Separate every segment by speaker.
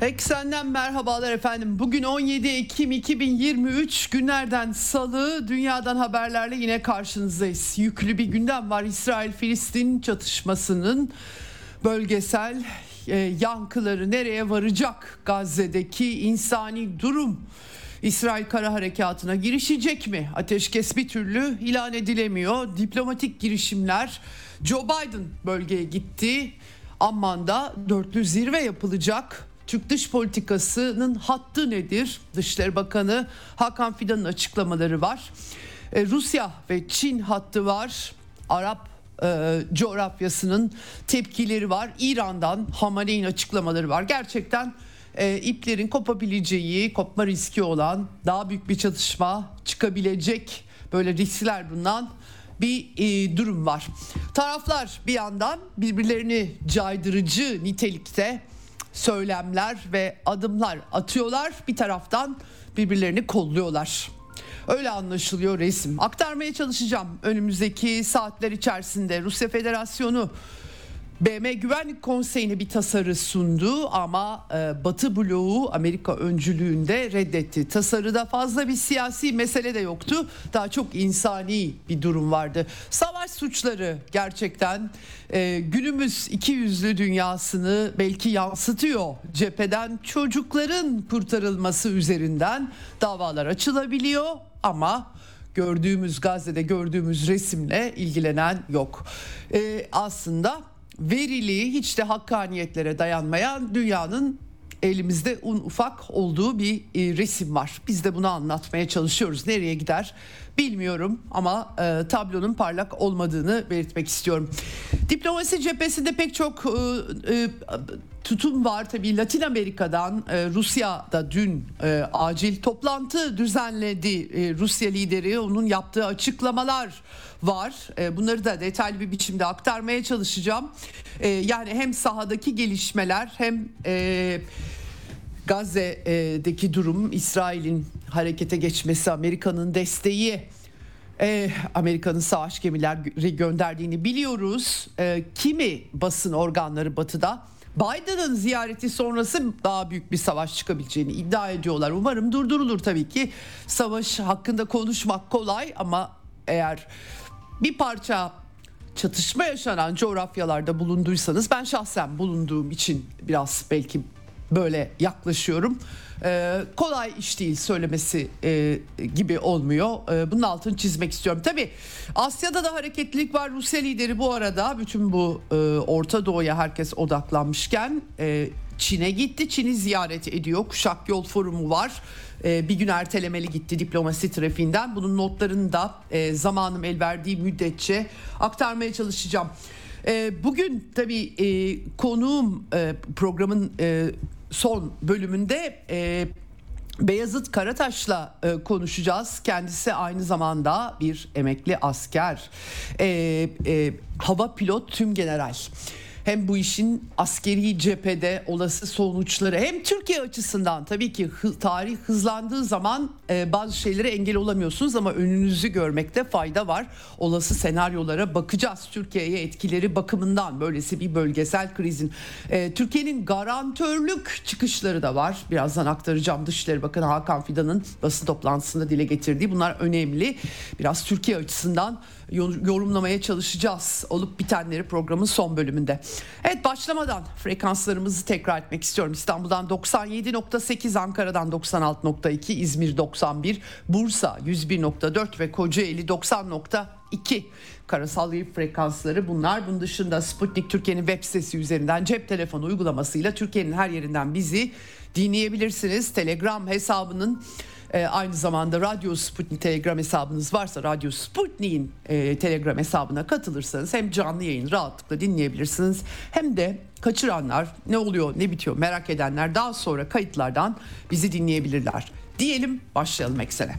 Speaker 1: Eksenden merhabalar efendim. Bugün 17 Ekim 2023 günlerden salı dünyadan haberlerle yine karşınızdayız. Yüklü bir gündem var. İsrail-Filistin çatışmasının bölgesel e, yankıları nereye varacak? Gazze'deki insani durum İsrail kara harekatına girişecek mi? Ateşkes bir türlü ilan edilemiyor. Diplomatik girişimler Joe Biden bölgeye gitti. Amman'da dörtlü zirve yapılacak. Türk dış politikasının hattı nedir? Dışişleri Bakanı Hakan Fidan'ın açıklamaları var. E, Rusya ve Çin hattı var. Arap e, coğrafyasının tepkileri var. İran'dan Hamaney'in açıklamaları var. Gerçekten e, iplerin kopabileceği, kopma riski olan daha büyük bir çatışma çıkabilecek böyle riskler bulunan bir e, durum var. Taraflar bir yandan birbirlerini caydırıcı nitelikte söylemler ve adımlar atıyorlar. Bir taraftan birbirlerini kolluyorlar. Öyle anlaşılıyor resim. Aktarmaya çalışacağım önümüzdeki saatler içerisinde Rusya Federasyonu BM Güvenlik Konseyi'ne bir tasarı sundu ama e, Batı bloğu Amerika öncülüğünde reddetti. Tasarıda fazla bir siyasi mesele de yoktu. Daha çok insani bir durum vardı. Savaş suçları gerçekten e, günümüz iki yüzlü dünyasını belki yansıtıyor. Cepheden çocukların kurtarılması üzerinden davalar açılabiliyor ama gördüğümüz Gazze'de gördüğümüz resimle ilgilenen yok. E, aslında verili hiç de hakkaniyetlere dayanmayan dünyanın elimizde un ufak olduğu bir e, resim var. Biz de bunu anlatmaya çalışıyoruz. Nereye gider bilmiyorum ama e, tablonun parlak olmadığını belirtmek istiyorum. Diplomasi cephesinde pek çok e, e, tutum var tabii. Latin Amerika'dan e, Rusya'da dün e, acil toplantı düzenledi e, Rusya lideri. Onun yaptığı açıklamalar var. E, bunları da detaylı bir biçimde aktarmaya çalışacağım. E, yani hem sahadaki gelişmeler hem e, Gazze'deki durum İsrail'in harekete geçmesi Amerika'nın desteği e, Amerika'nın savaş gemileri gönderdiğini biliyoruz. E, kimi basın organları batıda Biden'ın ziyareti sonrası daha büyük bir savaş çıkabileceğini iddia ediyorlar. Umarım durdurulur tabii ki. Savaş hakkında konuşmak kolay ama eğer bir parça çatışma yaşanan coğrafyalarda bulunduysanız ben şahsen bulunduğum için biraz belki böyle yaklaşıyorum. Ee, kolay iş değil söylemesi e, gibi olmuyor. Ee, bunun altını çizmek istiyorum. Tabi Asya'da da hareketlilik var. Rusya lideri bu arada bütün bu e, Orta Doğu'ya herkes odaklanmışken e, Çin'e gitti. Çin'i ziyaret ediyor. Kuşak Yol Forumu var. E, bir gün ertelemeli gitti diplomasi trafiğinden. Bunun notlarını da e, zamanım el verdiği müddetçe aktarmaya çalışacağım. E, bugün tabii e, konuğum e, programın e, son bölümünde e, Beyazıt Karataş'la e, konuşacağız. Kendisi aynı zamanda bir emekli asker, e, e, hava pilot tüm general hem bu işin askeri cephede olası sonuçları hem Türkiye açısından tabii ki hı, tarih hızlandığı zaman e, bazı şeylere engel olamıyorsunuz ama önünüzü görmekte fayda var. Olası senaryolara bakacağız. Türkiye'ye etkileri bakımından böylesi bir bölgesel krizin. E, Türkiye'nin garantörlük çıkışları da var. Birazdan aktaracağım Dışişleri Bakanı Hakan Fidan'ın basın toplantısında dile getirdiği. Bunlar önemli. Biraz Türkiye açısından yorumlamaya çalışacağız olup bitenleri programın son bölümünde. Evet başlamadan frekanslarımızı tekrar etmek istiyorum. İstanbul'dan 97.8, Ankara'dan 96.2, İzmir 91, Bursa 101.4 ve Kocaeli 90.2 karasal yayın frekansları bunlar. Bunun dışında Sputnik Türkiye'nin web sitesi üzerinden cep telefonu uygulamasıyla Türkiye'nin her yerinden bizi dinleyebilirsiniz. Telegram hesabının E, aynı zamanda Radyo Sputnik Telegram hesabınız varsa Radyo Sputnik'in e, Telegram hesabına katılırsanız hem canlı yayın rahatlıkla dinleyebilirsiniz hem de kaçıranlar ne oluyor ne bitiyor merak edenler daha sonra kayıtlardan bizi dinleyebilirler. Diyelim başlayalım eksene.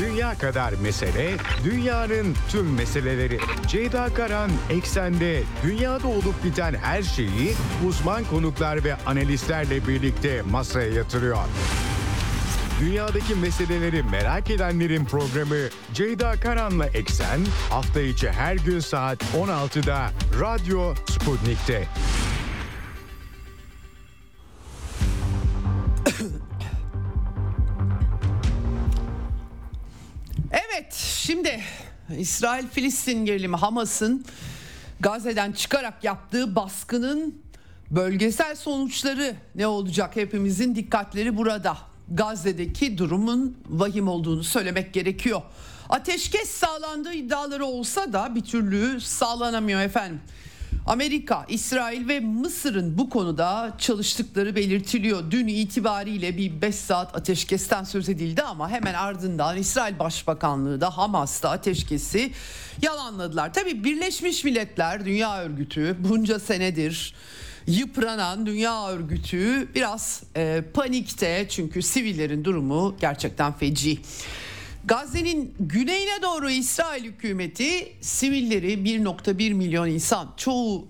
Speaker 2: Dünya kadar mesele, dünyanın tüm meseleleri. Ceyda Karan Eksen'de dünyada olup biten her şeyi uzman konuklar ve analistlerle birlikte masaya yatırıyor. Dünyadaki meseleleri merak edenlerin programı Ceyda Karan'la Eksen hafta içi her gün saat 16'da Radyo Sputnik'te.
Speaker 1: Evet şimdi İsrail-Filistin gerilimi Hamas'ın Gazze'den çıkarak yaptığı baskının bölgesel sonuçları ne olacak hepimizin dikkatleri burada. Gazze'deki durumun vahim olduğunu söylemek gerekiyor. Ateşkes sağlandığı iddiaları olsa da bir türlü sağlanamıyor efendim. Amerika, İsrail ve Mısır'ın bu konuda çalıştıkları belirtiliyor. Dün itibariyle bir 5 saat ateşkesten söz edildi ama hemen ardından İsrail Başbakanlığı da Hamas'ta ateşkesi yalanladılar. Tabi Birleşmiş Milletler Dünya Örgütü bunca senedir yıpranan dünya örgütü biraz e, panikte çünkü sivillerin durumu gerçekten feci. Gazze'nin güneyine doğru İsrail hükümeti sivilleri 1.1 milyon insan çoğu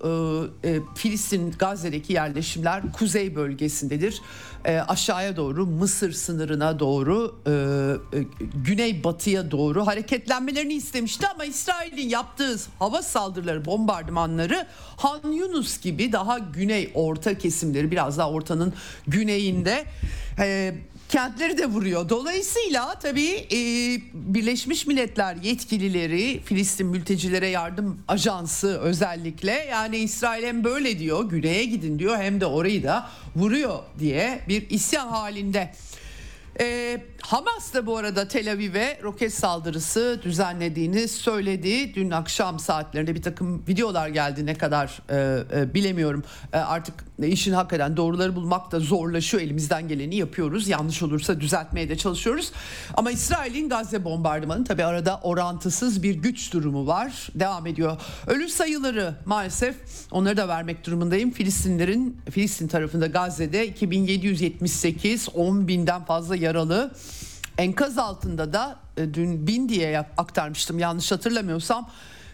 Speaker 1: e, e, Filistin Gazze'deki yerleşimler kuzey bölgesindedir. E, aşağıya doğru Mısır sınırına doğru e, e, güney batıya doğru hareketlenmelerini istemişti ama İsrail'in yaptığı hava saldırıları bombardımanları Han Yunus gibi daha güney orta kesimleri biraz daha ortanın güneyinde e, kentleri de vuruyor. Dolayısıyla tabii e, Birleşmiş Milletler yetkilileri Filistin mültecilere yardım ajansı özellikle yani İsrail hem böyle diyor güneye gidin diyor hem de orayı da vuruyor diye bir isyan halinde. Ee, Hamas da bu arada Tel Aviv'e roket saldırısı düzenlediğini söyledi. Dün akşam saatlerinde bir takım videolar geldi ne kadar e, e, bilemiyorum. E, artık işin hakikaten doğruları bulmak da zorlaşıyor. Elimizden geleni yapıyoruz. Yanlış olursa düzeltmeye de çalışıyoruz. Ama İsrail'in Gazze bombardımanı tabi arada orantısız bir güç durumu var. Devam ediyor. Ölü sayıları maalesef onları da vermek durumundayım. Filistinlerin Filistin tarafında Gazze'de 2778 10 binden fazla yaralı. Enkaz altında da e, dün bin diye aktarmıştım yanlış hatırlamıyorsam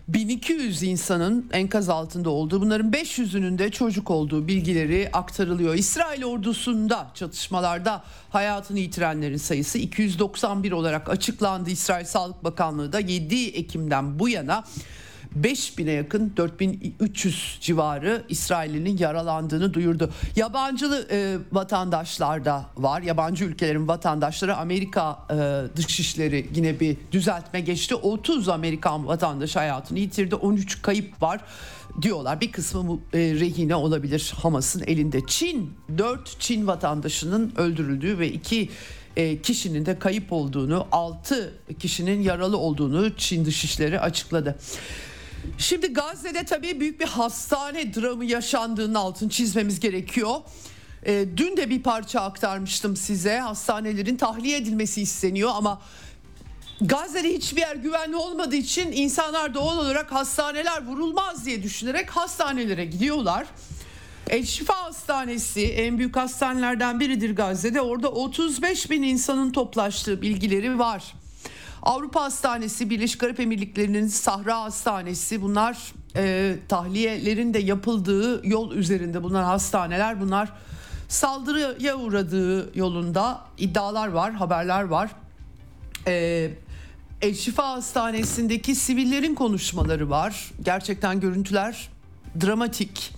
Speaker 1: 1200 insanın enkaz altında olduğu bunların 500'ünün de çocuk olduğu bilgileri aktarılıyor. İsrail ordusunda çatışmalarda hayatını yitirenlerin sayısı 291 olarak açıklandı. İsrail Sağlık Bakanlığı da 7 Ekim'den bu yana 5000'e yakın 4300 civarı İsrail'in yaralandığını duyurdu. Yabancı e, vatandaşlar da var. Yabancı ülkelerin vatandaşları Amerika e, dışişleri yine bir düzeltme geçti. 30 Amerikan vatandaşı hayatını yitirdi. 13 kayıp var diyorlar. Bir kısmı e, rehine olabilir Hamas'ın elinde. Çin 4 Çin vatandaşının öldürüldüğü ve 2 e, kişinin de kayıp olduğunu, 6 kişinin yaralı olduğunu Çin Dışişleri açıkladı. Şimdi Gazze'de tabii büyük bir hastane dramı yaşandığının altını çizmemiz gerekiyor. E, dün de bir parça aktarmıştım size. Hastanelerin tahliye edilmesi isteniyor ama Gazze'de hiçbir yer güvenli olmadığı için insanlar doğal olarak hastaneler vurulmaz diye düşünerek hastanelere gidiyorlar. El Şifa Hastanesi en büyük hastanelerden biridir Gazze'de. Orada 35 bin insanın toplaştığı bilgileri var. Avrupa Hastanesi, Birleşik Arap Emirlikleri'nin Sahra Hastanesi bunlar e, tahliyelerin de yapıldığı yol üzerinde bulunan hastaneler bunlar saldırıya uğradığı yolunda iddialar var, haberler var. E, El Hastanesi'ndeki sivillerin konuşmaları var. Gerçekten görüntüler dramatik.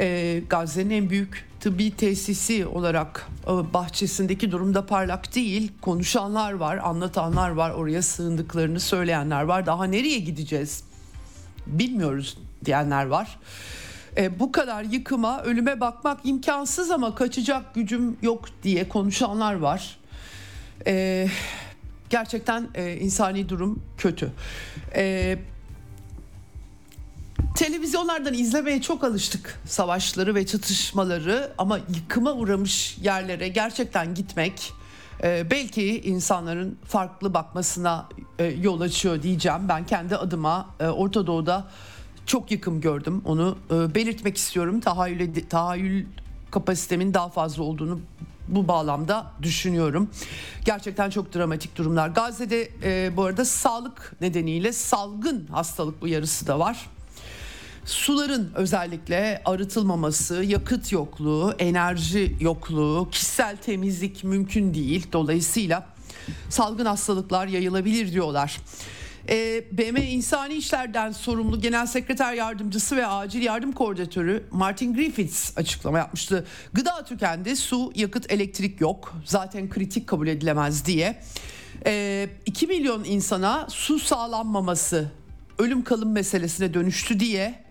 Speaker 1: E, Gazze'nin en büyük tıbbi tesisi olarak e, bahçesindeki durumda parlak değil. Konuşanlar var, anlatanlar var, oraya sığındıklarını söyleyenler var. Daha nereye gideceğiz bilmiyoruz diyenler var. E, bu kadar yıkıma, ölüme bakmak imkansız ama kaçacak gücüm yok diye konuşanlar var. E, gerçekten e, insani durum kötü. E, televizyonlardan izlemeye çok alıştık savaşları ve çatışmaları ama yıkıma uğramış yerlere gerçekten gitmek e, belki insanların farklı bakmasına e, yol açıyor diyeceğim. Ben kendi adıma e, Orta Doğu'da çok yıkım gördüm. Onu e, belirtmek istiyorum. Tahayyül, tahayyül kapasitemin daha fazla olduğunu bu bağlamda düşünüyorum. Gerçekten çok dramatik durumlar. Gazze'de e, bu arada sağlık nedeniyle salgın hastalık uyarısı da var. Suların özellikle arıtılmaması, yakıt yokluğu, enerji yokluğu, kişisel temizlik mümkün değil. Dolayısıyla salgın hastalıklar yayılabilir diyorlar. E, BM İnsani İşler'den sorumlu Genel Sekreter Yardımcısı ve Acil Yardım Koordinatörü Martin Griffiths açıklama yapmıştı. Gıda tükendi, su, yakıt, elektrik yok. Zaten kritik kabul edilemez diye. E, 2 milyon insana su sağlanmaması ölüm kalım meselesine dönüştü diye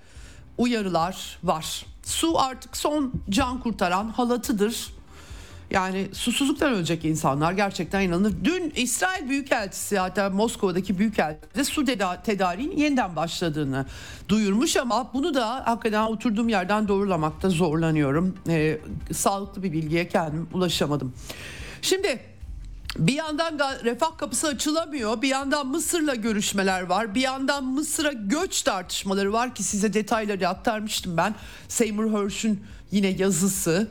Speaker 1: uyarılar var. Su artık son can kurtaran halatıdır. Yani susuzluktan ölecek insanlar gerçekten inanılır. Dün İsrail Büyükelçisi hatta Moskova'daki Büyükelçisi su tedariğin yeniden başladığını duyurmuş ama bunu da hakikaten oturduğum yerden doğrulamakta zorlanıyorum. Ee, sağlıklı bir bilgiye kendim ulaşamadım. Şimdi bir yandan refah kapısı açılamıyor. Bir yandan Mısır'la görüşmeler var. Bir yandan Mısır'a göç tartışmaları var ki size detayları aktarmıştım ben. Seymour Hersh'ün yine yazısı.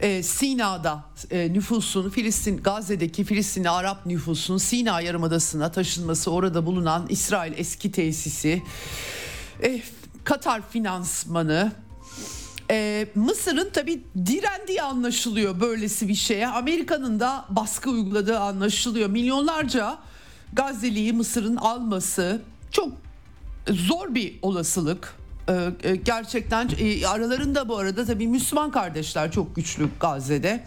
Speaker 1: Ee, Sina'da e, nüfusun Filistin Gazze'deki Filistinli Arap nüfusun Sina Yarımadası'na taşınması orada bulunan İsrail eski tesisi e, Katar finansmanı ee, Mısır'ın tabi direndiği anlaşılıyor böylesi bir şeye. Amerika'nın da baskı uyguladığı anlaşılıyor. Milyonlarca Gazze'liyi Mısır'ın alması çok zor bir olasılık. Ee, e, gerçekten e, aralarında bu arada tabi Müslüman kardeşler çok güçlü Gazze'de.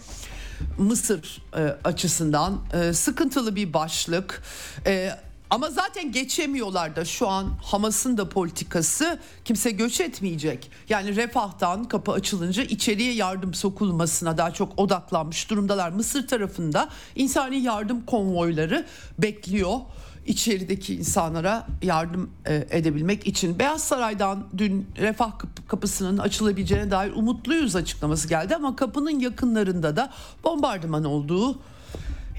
Speaker 1: Mısır e, açısından e, sıkıntılı bir başlık. E, ama zaten geçemiyorlar da şu an Hamas'ın da politikası kimse göç etmeyecek. Yani refahtan kapı açılınca içeriye yardım sokulmasına daha çok odaklanmış durumdalar. Mısır tarafında insani yardım konvoyları bekliyor içerideki insanlara yardım e, edebilmek için. Beyaz Saray'dan dün refah kapısının açılabileceğine dair umutluyuz açıklaması geldi ama kapının yakınlarında da bombardıman olduğu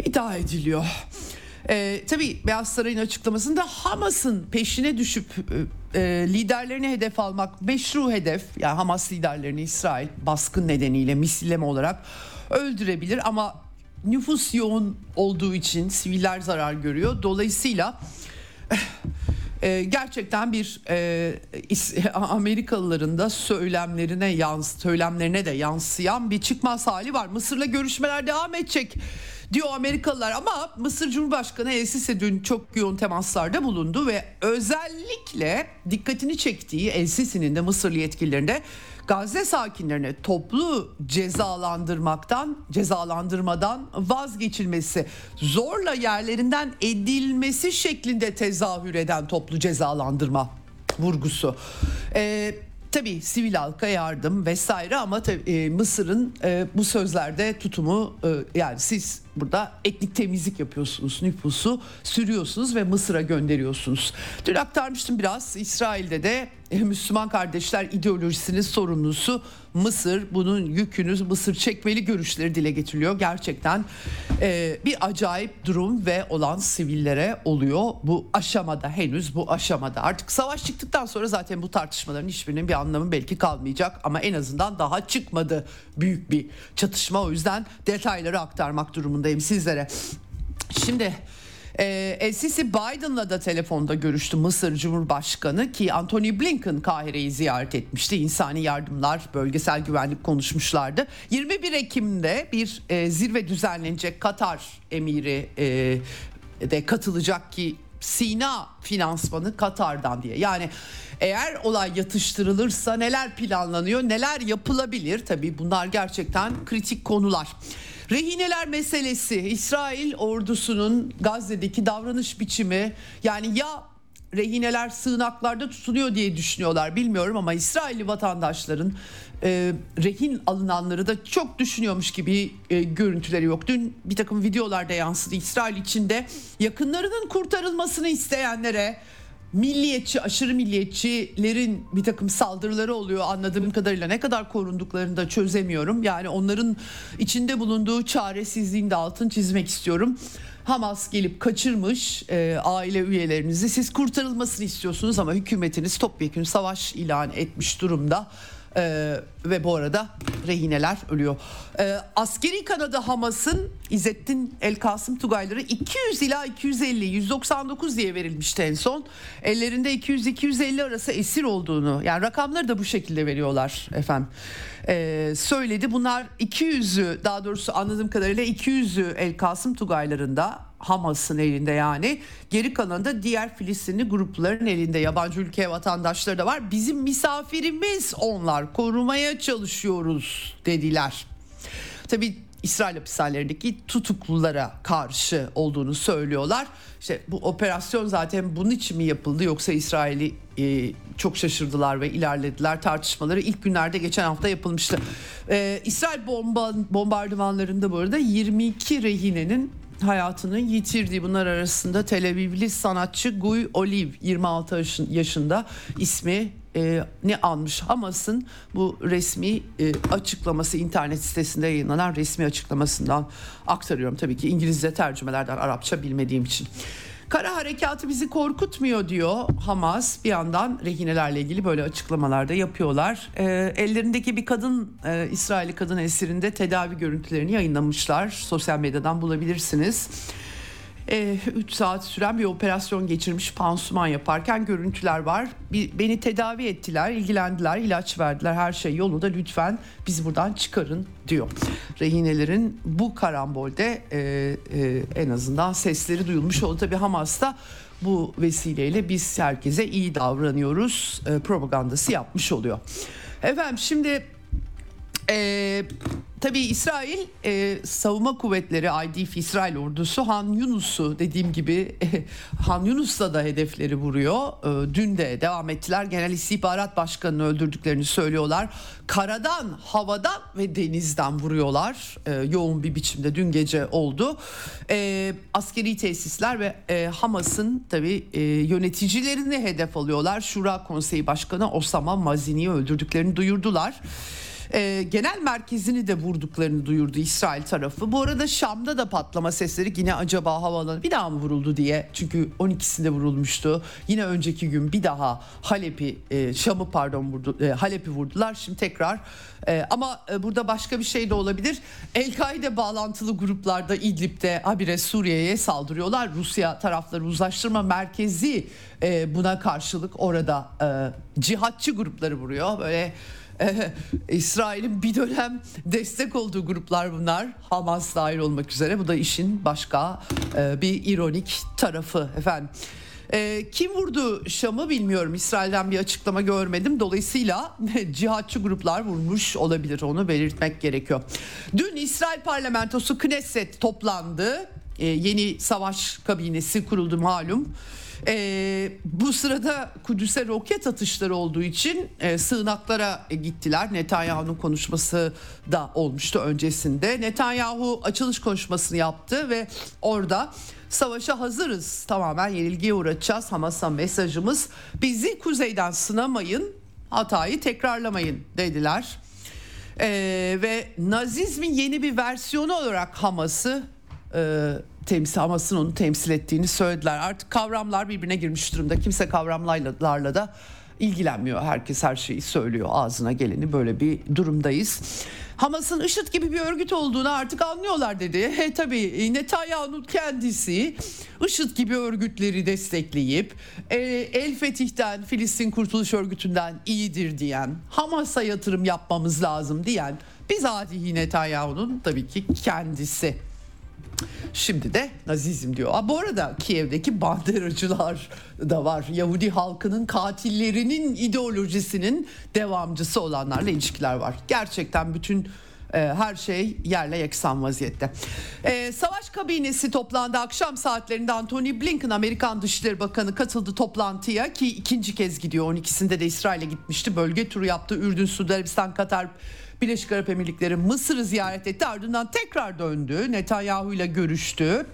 Speaker 1: iddia ediliyor. E, tabii Beyaz Saray'ın açıklamasında Hamas'ın peşine düşüp e, e, liderlerini hedef almak meşru hedef. Yani Hamas liderlerini İsrail baskın nedeniyle misilleme olarak öldürebilir ama nüfus yoğun olduğu için siviller zarar görüyor. Dolayısıyla e, gerçekten bir e, Amerikalıların da söylemlerine yans söylemlerine de yansıyan bir çıkmaz hali var. Mısır'la görüşmeler devam edecek diyor Amerikalılar ama Mısır Cumhurbaşkanı El Sisi dün çok yoğun temaslarda bulundu ve özellikle dikkatini çektiği El Sisi'nin de Mısırlı yetkililerinde Gazze sakinlerine toplu cezalandırmaktan, cezalandırmadan vazgeçilmesi, zorla yerlerinden edilmesi şeklinde tezahür eden toplu cezalandırma vurgusu. Ee, Tabii sivil halka yardım vesaire ama tabii, e, Mısır'ın e, bu sözlerde tutumu e, yani siz burada etnik temizlik yapıyorsunuz nüfusu sürüyorsunuz ve Mısır'a gönderiyorsunuz. Dün aktarmıştım biraz İsrail'de de e, Müslüman kardeşler ideolojisinin sorumlusu Mısır bunun yükünü Mısır çekmeli görüşleri dile getiriliyor. Gerçekten e, bir acayip durum ve olan sivillere oluyor bu aşamada henüz bu aşamada. Artık savaş çıktıktan sonra zaten bu tartışmaların hiçbirinin bir anlamı belki kalmayacak ama en azından daha çıkmadı büyük bir çatışma. O yüzden detayları aktarmak durumundayım sizlere. Şimdi e, El Sisi Biden'la da telefonda görüştü Mısır Cumhurbaşkanı ki Anthony Blinken Kahire'yi ziyaret etmişti. İnsani yardımlar, bölgesel güvenlik konuşmuşlardı. 21 Ekim'de bir e, zirve düzenlenecek Katar emiri e, de katılacak ki Sina finansmanı Katar'dan diye. Yani eğer olay yatıştırılırsa neler planlanıyor, neler yapılabilir? Tabii bunlar gerçekten kritik konular. Rehineler meselesi, İsrail ordusunun Gazze'deki davranış biçimi yani ya rehineler sığınaklarda tutunuyor diye düşünüyorlar bilmiyorum ama İsrailli vatandaşların e, rehin alınanları da çok düşünüyormuş gibi e, görüntüleri yok. Dün bir takım videolarda yansıdı İsrail içinde yakınlarının kurtarılmasını isteyenlere milliyetçi, aşırı milliyetçilerin bir takım saldırıları oluyor anladığım kadarıyla. Ne kadar korunduklarını da çözemiyorum. Yani onların içinde bulunduğu çaresizliğin de altın çizmek istiyorum. Hamas gelip kaçırmış e, aile üyelerinizi. Siz kurtarılmasını istiyorsunuz ama hükümetiniz topyekun savaş ilan etmiş durumda. Ee, ve bu arada rehineler ölüyor. Ee, askeri kanadı Hamas'ın İzzettin El Kasım Tugayları 200 ila 250 199 diye verilmişti en son. Ellerinde 200-250 arası esir olduğunu yani rakamları da bu şekilde veriyorlar efendim. Ee, söyledi. Bunlar 200'ü daha doğrusu anladığım kadarıyla 200'ü El Kasım Tugaylarında Hamas'ın elinde yani. Geri kalanında diğer Filistinli grupların elinde yabancı ülke vatandaşları da var. Bizim misafirimiz onlar korumaya çalışıyoruz dediler. Tabii İsrail hapishanelerindeki tutuklulara karşı olduğunu söylüyorlar. İşte bu operasyon zaten bunun için mi yapıldı yoksa İsrail'i e, çok şaşırdılar ve ilerlediler. Tartışmaları ilk günlerde geçen hafta yapılmıştı. E, İsrail bomba, bombardımanlarında bu arada 22 rehinenin hayatını yitirdiği bunlar arasında Tel Avivli sanatçı Guy Olive 26 yaşında ismi e, ne almış? Hamas'ın bu resmi e, açıklaması internet sitesinde yayınlanan resmi açıklamasından aktarıyorum. Tabii ki İngilizce tercümelerden Arapça bilmediğim için. Kara harekatı bizi korkutmuyor diyor Hamas. Bir yandan rehinelerle ilgili böyle açıklamalarda yapıyorlar. E, ellerindeki bir kadın e, İsrailli kadın esirinde tedavi görüntülerini yayınlamışlar. Sosyal medyadan bulabilirsiniz. 3 e, saat süren bir operasyon geçirmiş pansuman yaparken görüntüler var. Bir, beni tedavi ettiler, ilgilendiler, ilaç verdiler, her şey yolunda lütfen bizi buradan çıkarın diyor. Rehinelerin bu karambolde e, e, en azından sesleri duyulmuş oldu. Tabi Hamas'ta bu vesileyle biz herkese iyi davranıyoruz e, propagandası yapmış oluyor. Efendim şimdi e, tabii İsrail e, savunma kuvvetleri IDF İsrail ordusu Han Yunus'u dediğim gibi e, Han Yunus'la da hedefleri vuruyor. E, dün de devam ettiler. Genel İstihbarat Başkanı'nı öldürdüklerini söylüyorlar. Karadan, havadan ve denizden vuruyorlar. E, yoğun bir biçimde dün gece oldu. E, askeri tesisler ve e, Hamas'ın tabii e, yöneticilerini hedef alıyorlar. Şura Konseyi Başkanı Osama Mazini'yi öldürdüklerini duyurdular e, genel merkezini de vurduklarını duyurdu İsrail tarafı. Bu arada Şam'da da patlama sesleri yine acaba havalanı bir daha mı vuruldu diye. Çünkü 12'sinde vurulmuştu. Yine önceki gün bir daha Halep'i e, Şam'ı pardon vurdu, e, Halep'i vurdular. Şimdi tekrar e, ama e, burada başka bir şey de olabilir. El-Kaide bağlantılı gruplarda İdlib'de habire Suriye'ye saldırıyorlar. Rusya tarafları uzlaştırma merkezi e, buna karşılık orada e, cihatçı grupları vuruyor. Böyle İsrail'in bir dönem destek olduğu gruplar bunlar. Hamas dahil olmak üzere. Bu da işin başka e, bir ironik tarafı efendim. E, kim vurdu Şam'ı bilmiyorum. İsrail'den bir açıklama görmedim. Dolayısıyla cihatçı gruplar vurmuş olabilir. Onu belirtmek gerekiyor. Dün İsrail parlamentosu Knesset toplandı. E, yeni savaş kabinesi kuruldu malum. E, bu sırada Kudüs'e roket atışları olduğu için e, sığınaklara gittiler. Netanyahu'nun konuşması da olmuştu öncesinde. Netanyahu açılış konuşmasını yaptı ve orada savaşa hazırız tamamen yenilgiye uğratacağız. Hamas'a mesajımız bizi kuzeyden sınamayın hatayı tekrarlamayın dediler. Ee, ve Nazizmin yeni bir versiyonu olarak Hamas'ı e, temsil Hamas'ın onu temsil ettiğini söylediler. Artık kavramlar birbirine girmiş durumda. Kimse kavramlarla da ilgilenmiyor. Herkes her şeyi söylüyor. Ağzına geleni böyle bir durumdayız. Hamas'ın IŞİD gibi bir örgüt olduğunu artık anlıyorlar dedi. He tabii Netanyahu'nun kendisi IŞİD gibi örgütleri destekleyip e, El Fetih'ten Filistin Kurtuluş Örgütü'nden iyidir diyen Hamas'a yatırım yapmamız lazım diyen bizatihi Netanyahu'nun tabii ki kendisi. Şimdi de Nazizm diyor. Aa, bu arada Kiev'deki banderacılar da var. Yahudi halkının katillerinin ideolojisinin devamcısı olanlarla ilişkiler var. Gerçekten bütün e, her şey yerle yeksan vaziyette. E, savaş kabinesi toplandı akşam saatlerinde Anthony Blinken Amerikan Dışişleri Bakanı katıldı toplantıya ki ikinci kez gidiyor 12'sinde de İsrail'e gitmişti bölge turu yaptı Ürdün, Suudi Arabistan, Katar Birleşik Arap Emirlikleri Mısır'ı ziyaret etti ardından tekrar döndü. Netanyahu ile görüştü.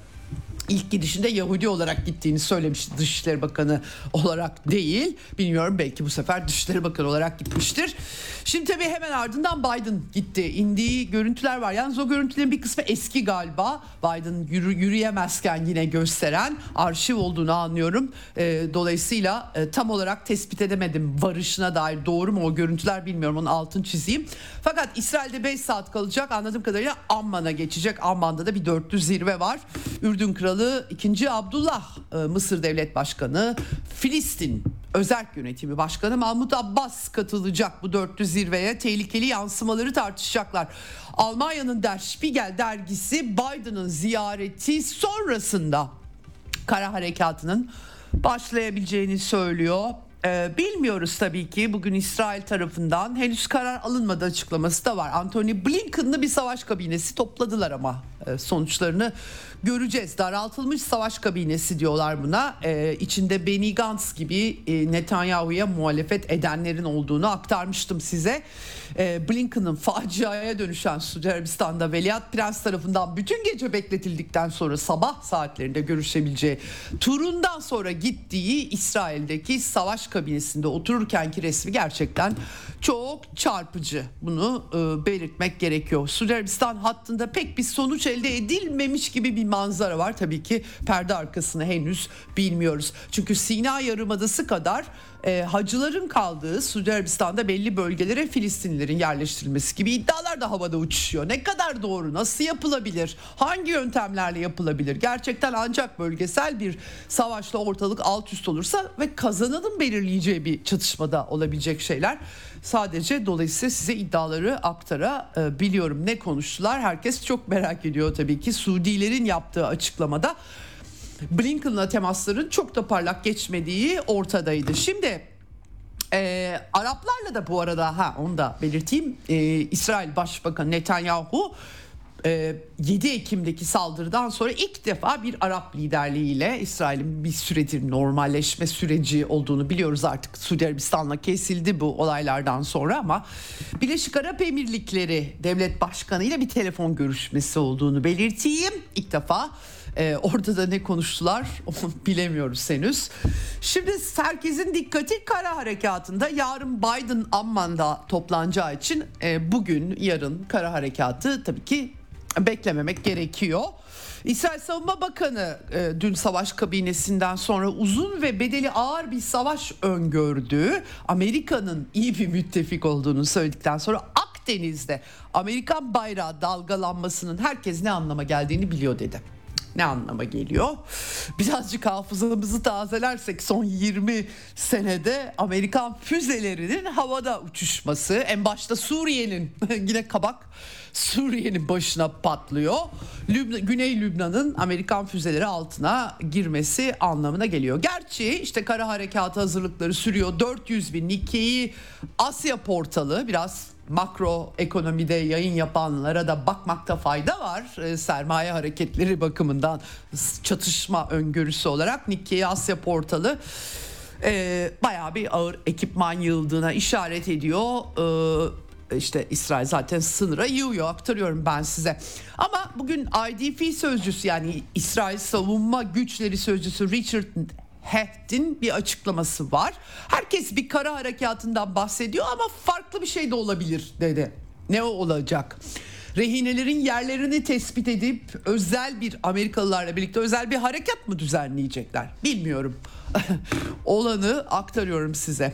Speaker 1: İlk gidişinde Yahudi olarak gittiğini söylemişti Dışişleri Bakanı olarak değil. Bilmiyorum belki bu sefer Dışişleri Bakanı olarak gitmiştir. Şimdi tabii hemen ardından Biden gitti. İndiği görüntüler var. Yalnız o görüntülerin bir kısmı eski galiba. Biden yürü, yürüyemezken yine gösteren arşiv olduğunu anlıyorum. E, dolayısıyla e, tam olarak tespit edemedim varışına dair doğru mu o görüntüler bilmiyorum. Onun altını çizeyim. Fakat İsrail'de 5 saat kalacak. Anladığım kadarıyla Amman'a geçecek. Amman'da da bir dörtlü zirve var. Ürdün Kralı 2. Abdullah e, Mısır Devlet Başkanı Filistin Özerk Yönetimi Başkanı Mahmut Abbas katılacak bu dörtlü zirveye. Tehlikeli yansımaları tartışacaklar. Almanya'nın Der Spiegel dergisi Biden'ın ziyareti sonrasında kara harekatının başlayabileceğini söylüyor. Ee, bilmiyoruz tabii ki bugün İsrail tarafından henüz karar alınmadı açıklaması da var. Anthony Blinken'lı bir savaş kabinesi topladılar ama e, sonuçlarını göreceğiz. Daraltılmış savaş kabinesi diyorlar buna. Ee, içinde Benny Gantz gibi e, Netanyahu'ya muhalefet edenlerin olduğunu aktarmıştım size. Ee, Blinken'ın faciaya dönüşen Suudi Arabistan'da Veliaht Prens tarafından bütün gece bekletildikten sonra sabah saatlerinde görüşebileceği turundan sonra gittiği İsrail'deki savaş kabinesinde otururkenki resmi gerçekten çok çarpıcı. Bunu e, belirtmek gerekiyor. Suudi Arabistan hattında pek bir sonuç elde edilmemiş gibi bir manzara var. Tabii ki perde arkasını henüz bilmiyoruz. Çünkü Sina Yarımadası kadar e, hacıların kaldığı Suudi Arabistan'da belli bölgelere Filistinlilerin yerleştirilmesi gibi iddialar da havada uçuşuyor. Ne kadar doğru, nasıl yapılabilir, hangi yöntemlerle yapılabilir? Gerçekten ancak bölgesel bir savaşla ortalık alt üst olursa ve kazananın belirleyeceği bir çatışmada olabilecek şeyler. Sadece dolayısıyla size iddiaları aktarabiliyorum. Ne konuştular? Herkes çok merak ediyor tabii ki. Suudilerin yaptığı açıklamada Blinken'la temasların çok da parlak geçmediği ortadaydı. Şimdi e, Araplarla da bu arada ha onu da belirteyim. E, İsrail Başbakanı Netanyahu 7 Ekim'deki saldırıdan sonra ilk defa bir Arap liderliğiyle İsrail'in bir süredir normalleşme süreci olduğunu biliyoruz artık. Suudi Arabistan'la kesildi bu olaylardan sonra ama Birleşik Arap Emirlikleri devlet başkanı ile bir telefon görüşmesi olduğunu belirteyim. İlk defa ee, orada da ne konuştular onu bilemiyoruz henüz. Şimdi herkesin dikkati kara harekatında yarın Biden Amman'da toplanacağı için e, bugün yarın kara harekatı tabii ki beklememek gerekiyor. İsrail Savunma Bakanı e, dün savaş kabinesinden sonra uzun ve bedeli ağır bir savaş öngördüğü Amerika'nın iyi bir müttefik olduğunu söyledikten sonra Akdeniz'de Amerikan bayrağı dalgalanmasının herkes ne anlama geldiğini biliyor dedi ne anlama geliyor? Birazcık hafızamızı tazelersek son 20 senede Amerikan füzelerinin havada uçuşması en başta Suriye'nin yine kabak Suriye'nin başına patlıyor. Lübna, Güney Lübnan'ın Amerikan füzeleri altına girmesi anlamına geliyor. Gerçi işte kara harekatı hazırlıkları sürüyor. 400 bin Nikkei Asya portalı biraz makro ekonomide yayın yapanlara da bakmakta fayda var. E, sermaye hareketleri bakımından çatışma öngörüsü olarak Nikkei Asya portalı e, bayağı bir ağır ekipman yıldığına işaret ediyor. E, işte İsrail zaten sınıra yığıyor aktarıyorum ben size. Ama bugün IDF sözcüsü yani İsrail Savunma Güçleri Sözcüsü Richard Hecht'in bir açıklaması var. Herkes bir kara harekatından bahsediyor ama farklı bir şey de olabilir dedi. Ne olacak? Rehinelerin yerlerini tespit edip özel bir Amerikalılarla birlikte özel bir harekat mı düzenleyecekler? Bilmiyorum. Olanı aktarıyorum size.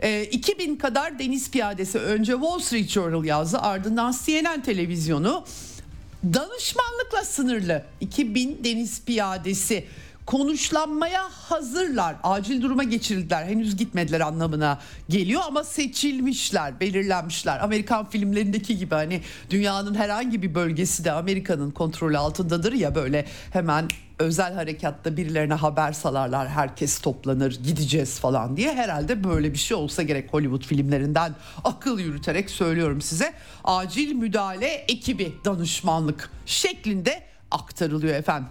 Speaker 1: E, 2000 kadar deniz piyadesi önce Wall Street Journal yazdı ardından CNN televizyonu danışmanlıkla sınırlı 2000 deniz piyadesi konuşlanmaya hazırlar. Acil duruma geçirildiler. Henüz gitmediler anlamına geliyor ama seçilmişler, belirlenmişler. Amerikan filmlerindeki gibi hani dünyanın herhangi bir bölgesi de Amerika'nın kontrolü altındadır ya böyle hemen özel harekatta birilerine haber salarlar herkes toplanır gideceğiz falan diye herhalde böyle bir şey olsa gerek Hollywood filmlerinden akıl yürüterek söylüyorum size acil müdahale ekibi danışmanlık şeklinde aktarılıyor efendim.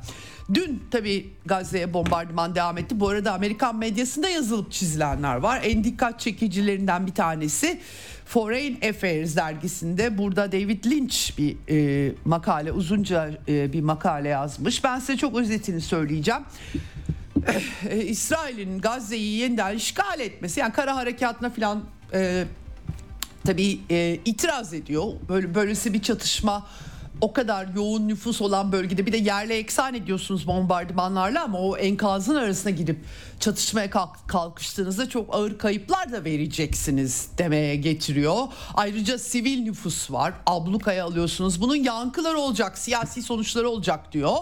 Speaker 1: Dün tabii Gazze'ye bombardıman devam etti. Bu arada Amerikan medyasında yazılıp çizilenler var. En dikkat çekicilerinden bir tanesi Foreign Affairs dergisinde burada David Lynch bir e, makale uzunca e, bir makale yazmış. Ben size çok özetini söyleyeceğim. E, İsrail'in Gazze'yi yeniden işgal etmesi yani kara harekatına falan e, tabii e, itiraz ediyor. Böyle böylesi bir çatışma o kadar yoğun nüfus olan bölgede bir de yerle eksan ediyorsunuz bombardımanlarla ama o enkazın arasına gidip çatışmaya kalk, kalkıştığınızda çok ağır kayıplar da vereceksiniz demeye getiriyor. Ayrıca sivil nüfus var. Ablukaya alıyorsunuz. Bunun yankıları olacak, siyasi sonuçları olacak diyor.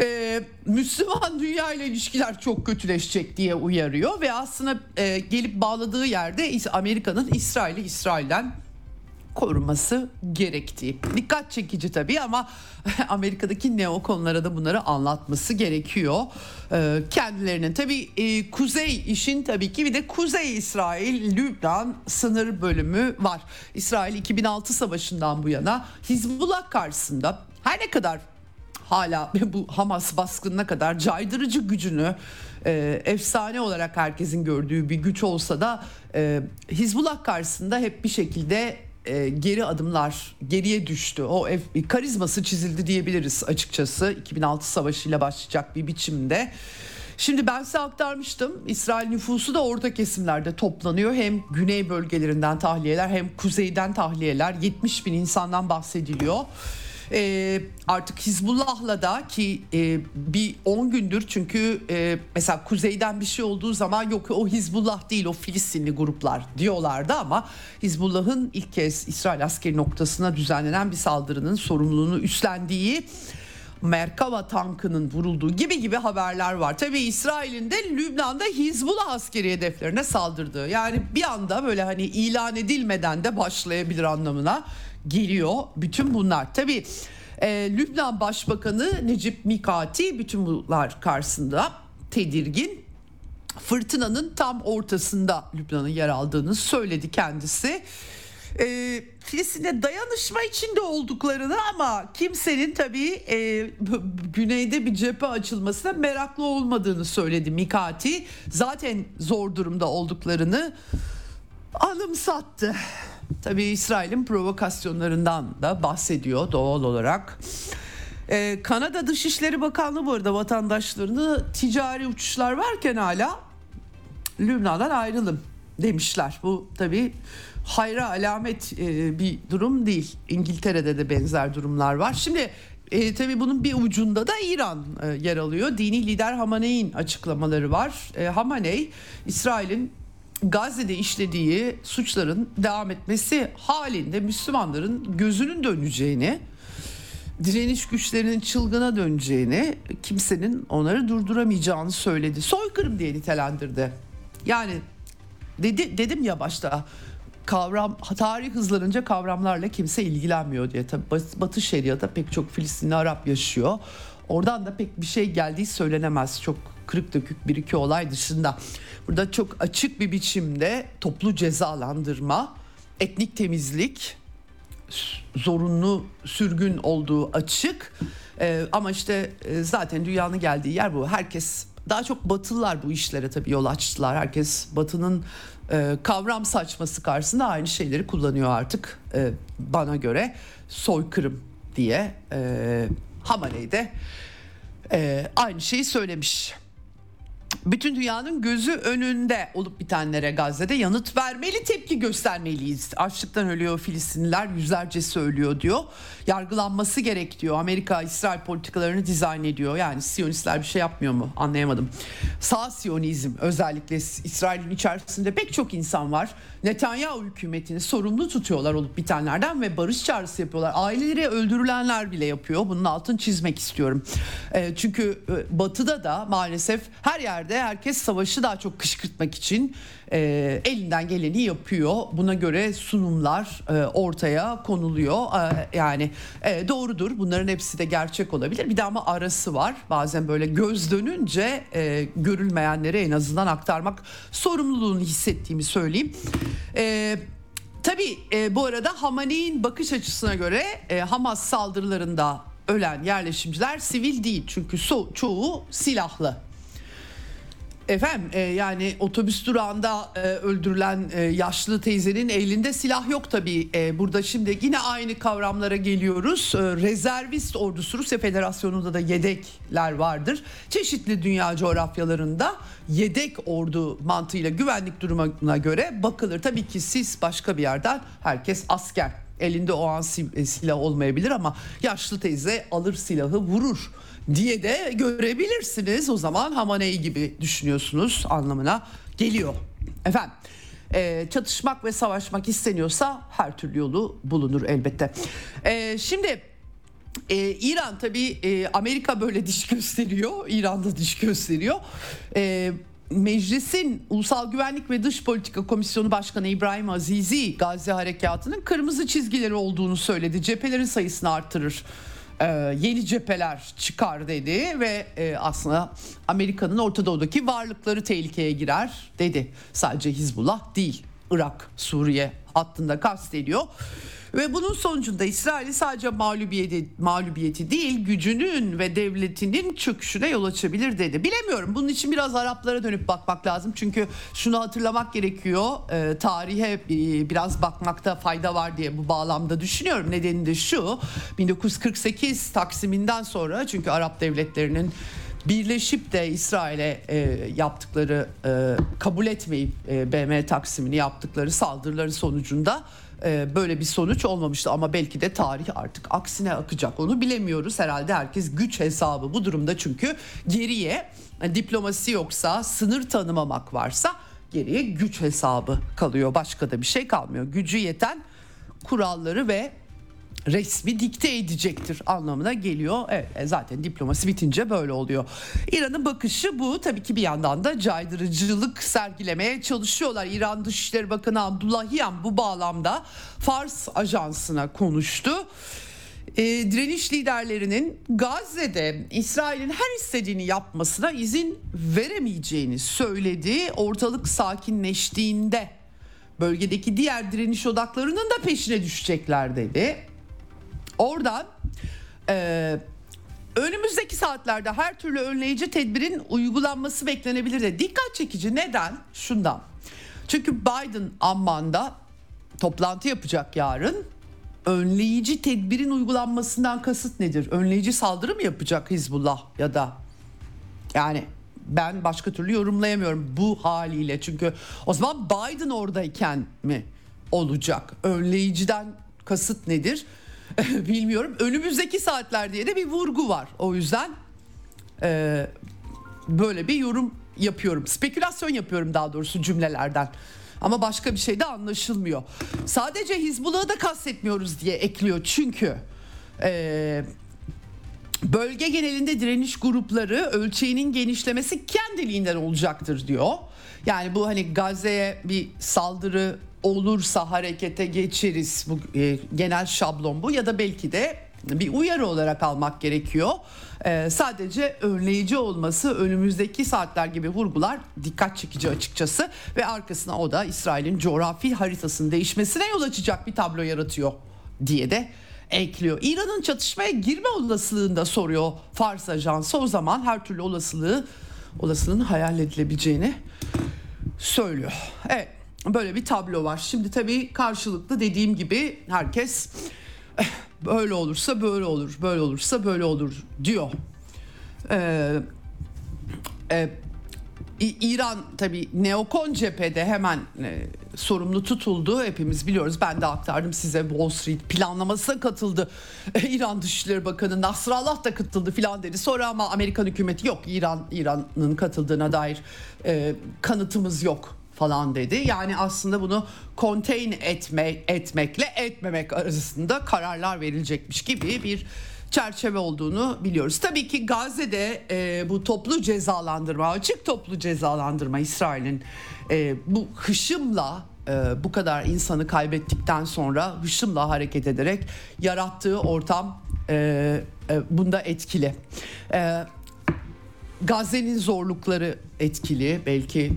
Speaker 1: Ee, Müslüman dünya ile ilişkiler çok kötüleşecek diye uyarıyor ve aslında e, gelip bağladığı yerde Amerika'nın İsrail'i İsrail'den korunması gerektiği. Dikkat çekici tabii ama Amerika'daki neokonlara da bunları anlatması gerekiyor. Ee, kendilerinin tabii e, kuzey işin tabii ki bir de Kuzey İsrail Lübnan sınır bölümü var. İsrail 2006 savaşından bu yana Hizbullah karşısında her ne kadar hala bu Hamas baskınına kadar caydırıcı gücünü e, efsane olarak herkesin gördüğü bir güç olsa da e, Hizbullah karşısında hep bir şekilde e, geri adımlar geriye düştü. O ev, karizması çizildi diyebiliriz açıkçası 2006 savaşıyla başlayacak bir biçimde. Şimdi ben size aktarmıştım. İsrail nüfusu da orta kesimlerde toplanıyor. Hem güney bölgelerinden tahliyeler hem kuzeyden tahliyeler. 70 bin insandan bahsediliyor e, artık Hizbullah'la da ki e, bir 10 gündür çünkü e, mesela kuzeyden bir şey olduğu zaman yok o Hizbullah değil o Filistinli gruplar diyorlardı ama Hizbullah'ın ilk kez İsrail askeri noktasına düzenlenen bir saldırının sorumluluğunu üstlendiği Merkava tankının vurulduğu gibi gibi haberler var. Tabii İsrail'in de Lübnan'da Hizbullah askeri hedeflerine saldırdığı. Yani bir anda böyle hani ilan edilmeden de başlayabilir anlamına geliyor bütün bunlar. Tabii e, Lübnan Başbakanı Necip Mikati bütün bunlar karşısında tedirgin. Fırtınanın tam ortasında Lübnan'ın yer aldığını söyledi kendisi. E, Filistin'de dayanışma içinde olduklarını ama kimsenin tabii e, güneyde bir cephe açılmasına meraklı olmadığını söyledi Mikati. Zaten zor durumda olduklarını anımsattı. Tabii İsrail'in provokasyonlarından da bahsediyor doğal olarak. Ee, Kanada Dışişleri Bakanlığı bu arada vatandaşlarını ticari uçuşlar varken hala Lübnan'dan ayrılın demişler. Bu tabii hayra alamet e, bir durum değil. İngiltere'de de benzer durumlar var. Şimdi e, tabii bunun bir ucunda da İran e, yer alıyor. Dini lider Hamaney'in açıklamaları var. E, Hamaney İsrail'in Gazze'de işlediği suçların devam etmesi halinde Müslümanların gözünün döneceğini, direniş güçlerinin çılgına döneceğini, kimsenin onları durduramayacağını söyledi. Soykırım diye nitelendirdi. Yani dedi dedim ya başta kavram tarih hızlanınca kavramlarla kimse ilgilenmiyor diye. Tabii Batı Şeria'da pek çok Filistinli Arap yaşıyor. Oradan da pek bir şey geldiği söylenemez. Çok kırık dökük bir iki olay dışında. Burada çok açık bir biçimde toplu cezalandırma, etnik temizlik, zorunlu sürgün olduğu açık. Ee, ama işte e, zaten dünyanın geldiği yer bu. Herkes daha çok Batılılar bu işlere tabii yol açtılar. Herkes Batı'nın e, kavram saçması karşısında aynı şeyleri kullanıyor artık e, bana göre soykırım diye e, Hamaney de e, aynı şeyi söylemiş bütün dünyanın gözü önünde olup bitenlere Gazze'de yanıt vermeli, tepki göstermeliyiz. Açlıktan ölüyor Filistinliler, yüzlerce söylüyor diyor. Yargılanması gerek diyor. Amerika İsrail politikalarını dizayn ediyor. Yani Siyonistler bir şey yapmıyor mu? Anlayamadım. Sağ Siyonizm özellikle İsrail'in içerisinde pek çok insan var. Netanyahu hükümetini sorumlu tutuyorlar olup bitenlerden ve barış çağrısı yapıyorlar. Aileleri öldürülenler bile yapıyor. Bunun altını çizmek istiyorum. E, çünkü e, batıda da maalesef her yerde herkes savaşı daha çok kışkırtmak için e, elinden geleni yapıyor. Buna göre sunumlar e, ortaya konuluyor. E, yani e, doğrudur bunların hepsi de gerçek olabilir. Bir de ama arası var. Bazen böyle göz dönünce e, görülmeyenleri en azından aktarmak sorumluluğunu hissettiğimi söyleyeyim. E, Tabii e, bu arada Hamaney'in bakış açısına göre e, Hamas saldırılarında ölen yerleşimciler sivil değil çünkü so- çoğu silahlı. Efendim e, yani otobüs durağında e, öldürülen e, yaşlı teyzenin elinde silah yok tabii. E, burada şimdi yine aynı kavramlara geliyoruz. E, rezervist ordusu Rusya Federasyonu'nda da yedekler vardır. Çeşitli dünya coğrafyalarında yedek ordu mantığıyla güvenlik durumuna göre bakılır. Tabii ki siz başka bir yerden herkes asker. Elinde o an e, silah olmayabilir ama yaşlı teyze alır silahı vurur diye de görebilirsiniz. O zaman Hamaney gibi düşünüyorsunuz anlamına geliyor. Efendim e, çatışmak ve savaşmak isteniyorsa her türlü yolu bulunur elbette. E, şimdi e, İran tabii e, Amerika böyle diş gösteriyor. İran'da diş gösteriyor. E, Meclisin Ulusal Güvenlik ve Dış Politika Komisyonu Başkanı İbrahim Azizi Gazze Harekatı'nın kırmızı çizgileri olduğunu söyledi. Cephelerin sayısını artırır e, yeni cepheler çıkar dedi ve e, aslında Amerika'nın Orta Doğu'daki varlıkları tehlikeye girer dedi. Sadece Hizbullah değil Irak, Suriye hattında kastediyor. Ve bunun sonucunda İsrail'i sadece mağlubiyeti, mağlubiyeti değil gücünün ve devletinin çöküşüne yol açabilir dedi. Bilemiyorum bunun için biraz Araplara dönüp bakmak lazım. Çünkü şunu hatırlamak gerekiyor e, tarihe e, biraz bakmakta fayda var diye bu bağlamda düşünüyorum. Nedeni de şu 1948 Taksim'inden sonra çünkü Arap devletlerinin birleşip de İsrail'e e, yaptıkları e, kabul etmeyip e, BM Taksim'ini yaptıkları saldırıları sonucunda e, böyle bir sonuç olmamıştı ama belki de tarih artık aksine akacak onu bilemiyoruz. Herhalde herkes güç hesabı bu durumda çünkü geriye e, diplomasi yoksa sınır tanımamak varsa geriye güç hesabı kalıyor. Başka da bir şey kalmıyor. Gücü yeten kuralları ve resmi dikte edecektir anlamına geliyor. Evet e, zaten diplomasi bitince böyle oluyor. İran'ın bakışı bu. Tabii ki bir yandan da caydırıcılık sergilemeye çalışıyorlar. İran Dışişleri Bakanı Abdullahian bu bağlamda Fars ajansına konuştu. E, direniş liderlerinin Gazze'de İsrail'in her istediğini yapmasına izin veremeyeceğini söyledi. Ortalık sakinleştiğinde bölgedeki diğer direniş odaklarının da peşine düşecekler dedi. Oradan e, önümüzdeki saatlerde her türlü önleyici tedbirin uygulanması beklenebilir de dikkat çekici neden? Şundan. Çünkü Biden Amman'da toplantı yapacak yarın. Önleyici tedbirin uygulanmasından kasıt nedir? Önleyici saldırı mı yapacak Hizbullah ya da yani ben başka türlü yorumlayamıyorum bu haliyle. Çünkü o zaman Biden oradayken mi olacak? Önleyiciden kasıt nedir? Bilmiyorum. Önümüzdeki saatler diye de bir vurgu var. O yüzden e, böyle bir yorum yapıyorum. Spekülasyon yapıyorum daha doğrusu cümlelerden. Ama başka bir şey de anlaşılmıyor. Sadece Hizbullah'ı da kastetmiyoruz diye ekliyor. Çünkü e, bölge genelinde direniş grupları ölçeğinin genişlemesi kendiliğinden olacaktır diyor. Yani bu hani Gazze'ye bir saldırı olursa harekete geçeriz. Bu e, genel şablon bu ya da belki de bir uyarı olarak almak gerekiyor. E, sadece önleyici olması önümüzdeki saatler gibi vurgular dikkat çekici açıkçası ve arkasına o da İsrail'in coğrafi haritasının değişmesine yol açacak bir tablo yaratıyor diye de ekliyor. İran'ın çatışmaya girme olasılığını da soruyor Fars Ajansı. O zaman her türlü olasılığı olasılığın hayal edilebileceğini söylüyor. Evet böyle bir tablo var. Şimdi tabii karşılıklı dediğim gibi herkes eh, böyle olursa böyle olur, böyle olursa böyle olur diyor. Ee, e, İran tabii neokon cephede hemen e, sorumlu tutuldu. Hepimiz biliyoruz. Ben de aktardım size Wall Street planlamasına katıldı. E, İran Dışişleri Bakanı Nasrallah da katıldı filan dedi. Sonra ama Amerikan hükümeti yok İran İran'ın katıldığına dair e, kanıtımız yok falan dedi. Yani aslında bunu contain etme, etmekle etmemek arasında kararlar verilecekmiş gibi bir çerçeve olduğunu biliyoruz. Tabii ki Gazze'de e, bu toplu cezalandırma, açık toplu cezalandırma İsrail'in e, bu hışımla e, bu kadar insanı kaybettikten sonra hışımla hareket ederek yarattığı ortam e, e, bunda etkili. E, Gazze'nin zorlukları etkili belki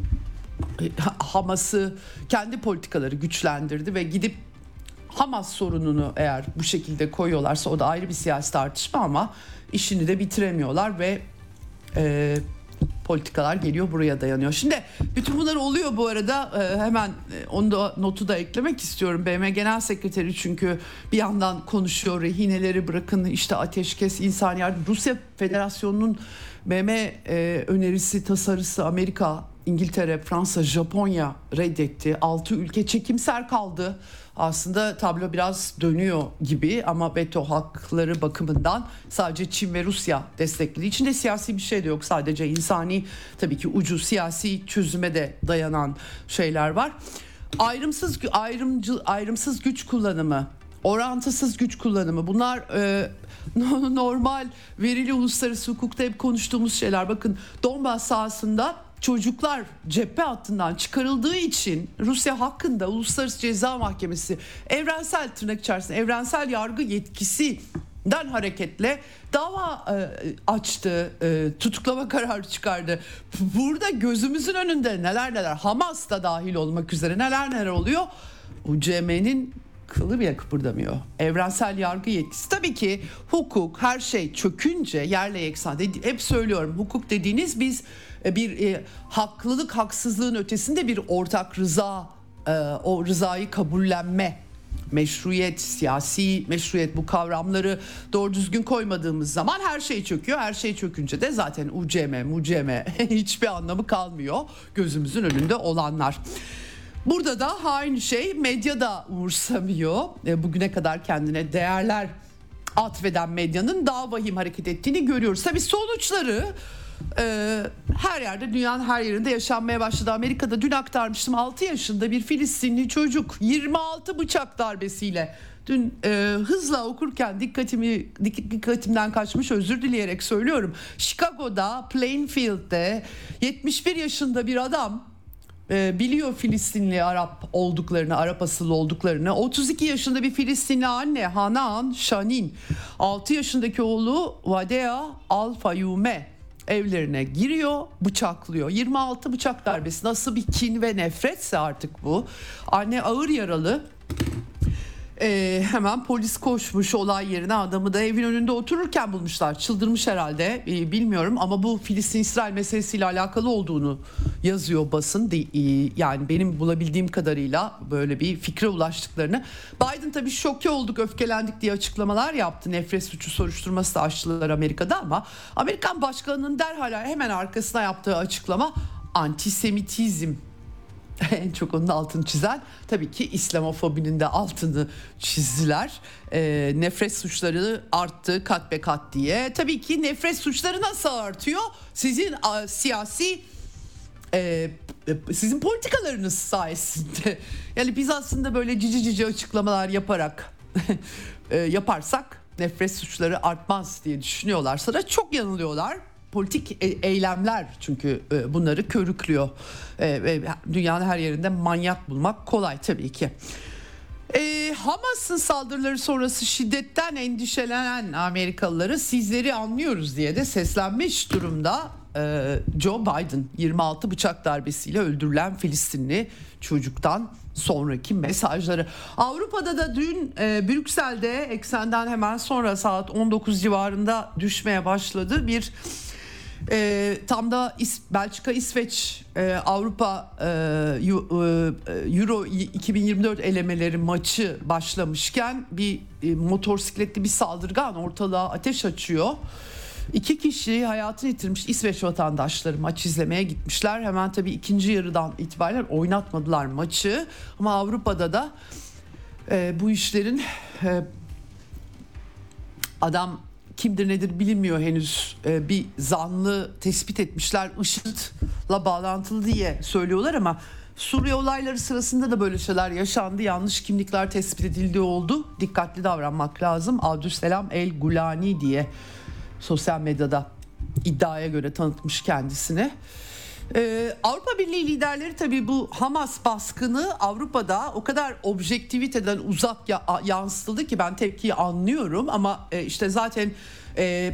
Speaker 1: Hamas'ı kendi politikaları güçlendirdi ve gidip Hamas sorununu eğer bu şekilde koyuyorlarsa o da ayrı bir siyasi tartışma ama işini de bitiremiyorlar ve e, politikalar geliyor buraya dayanıyor. Şimdi bütün bunlar oluyor bu arada e, hemen e, onu da notu da eklemek istiyorum. BM Genel Sekreteri çünkü bir yandan konuşuyor rehineleri bırakın işte ateşkes insan yardım. Rusya Federasyonu'nun BM e, önerisi tasarısı Amerika İngiltere, Fransa, Japonya reddetti. 6 ülke çekimser kaldı. Aslında tablo biraz dönüyor gibi ama veto hakları bakımından sadece Çin ve Rusya desteklediği içinde siyasi bir şey de yok. Sadece insani tabii ki ucu siyasi çözüme de dayanan şeyler var. Ayrımsız ayrımcı ayrımsız güç kullanımı orantısız güç kullanımı bunlar e, normal verili uluslararası hukukta hep konuştuğumuz şeyler. Bakın Donbas sahasında çocuklar cephe hattından çıkarıldığı için Rusya hakkında Uluslararası Ceza Mahkemesi evrensel tırnak içerisinde evrensel yargı yetkisi den hareketle dava e, açtı, e, tutuklama kararı çıkardı. Burada gözümüzün önünde neler neler Hamas da dahil olmak üzere neler neler oluyor. UCM'nin kılı bile kıpırdamıyor. Evrensel yargı yetkisi. Tabii ki hukuk her şey çökünce yerle yeksan. Hep söylüyorum hukuk dediğiniz biz bir e, haklılık haksızlığın ötesinde bir ortak rıza e, o rızayı kabullenme meşruiyet, siyasi meşruiyet bu kavramları doğru düzgün koymadığımız zaman her şey çöküyor. Her şey çökünce de zaten UCM, MUCM hiçbir anlamı kalmıyor gözümüzün önünde olanlar. Burada da aynı şey medya da umursamıyor. E, bugüne kadar kendine değerler atfeden medyanın daha vahim hareket ettiğini görüyoruz. Tabii sonuçları e, her yerde dünyanın her yerinde yaşanmaya başladı. Amerika'da dün aktarmıştım 6 yaşında bir Filistinli çocuk 26 bıçak darbesiyle dün e, hızla okurken dikkatimi dikkatimden kaçmış özür dileyerek söylüyorum. Chicago'da Plainfield'de 71 yaşında bir adam e, biliyor Filistinli Arap olduklarını, Arap asıllı olduklarını. 32 yaşında bir Filistinli anne Hanan Shanin, 6 yaşındaki oğlu Vadea Al Fayume evlerine giriyor, bıçaklıyor. 26 bıçak darbesi nasıl bir kin ve nefretse artık bu. Anne ağır yaralı ee, hemen polis koşmuş olay yerine adamı da evin önünde otururken bulmuşlar. Çıldırmış herhalde ee, bilmiyorum ama bu Filistin-İsrail meselesiyle alakalı olduğunu yazıyor basın. De, e, yani benim bulabildiğim kadarıyla böyle bir fikre ulaştıklarını. Biden tabii şoke olduk öfkelendik diye açıklamalar yaptı. Nefret suçu soruşturması da açtılar Amerika'da ama Amerikan başkanının derhal hemen arkasına yaptığı açıklama antisemitizm en çok onun altını çizen tabii ki İslamofobinin de altını çizdiler. E, nefret suçları arttı kat be kat diye. Tabii ki nefret suçları nasıl artıyor? Sizin a, siyasi e, sizin politikalarınız sayesinde. Yani biz aslında böyle cici cici açıklamalar yaparak e, yaparsak nefret suçları artmaz diye düşünüyorlarsa da çok yanılıyorlar politik e, eylemler çünkü e, bunları körüklüyor. E, ve dünyanın her yerinde manyak bulmak kolay tabii ki. E, Hamas'ın saldırıları sonrası şiddetten endişelenen Amerikalıları sizleri anlıyoruz diye de seslenmiş durumda e, Joe Biden 26 bıçak darbesiyle öldürülen Filistinli çocuktan sonraki mesajları. Avrupa'da da dün e, Brüksel'de eksenden hemen sonra saat 19 civarında düşmeye başladı bir e, tam da İs, Belçika, İsveç, e, Avrupa e, e, Euro 2024 elemeleri maçı başlamışken bir e, motosikletli bir saldırgan ortalığa ateş açıyor. İki kişi hayatını yitirmiş İsveç vatandaşları maç izlemeye gitmişler. Hemen tabii ikinci yarıdan itibaren oynatmadılar maçı. Ama Avrupa'da da e, bu işlerin e, adam kimdir nedir bilinmiyor henüz. Ee, bir zanlı tespit etmişler IŞİD'le bağlantılı diye söylüyorlar ama Suriye olayları sırasında da böyle şeyler yaşandı. Yanlış kimlikler tespit edildiği oldu. Dikkatli davranmak lazım. Abdüsselam El Gulani diye sosyal medyada iddiaya göre tanıtmış kendisini. Ee, Avrupa Birliği liderleri tabii bu Hamas baskını Avrupa'da o kadar objektiviteden uzak ya, yansıtıldı ki ben tepkiyi anlıyorum ama e, işte zaten e,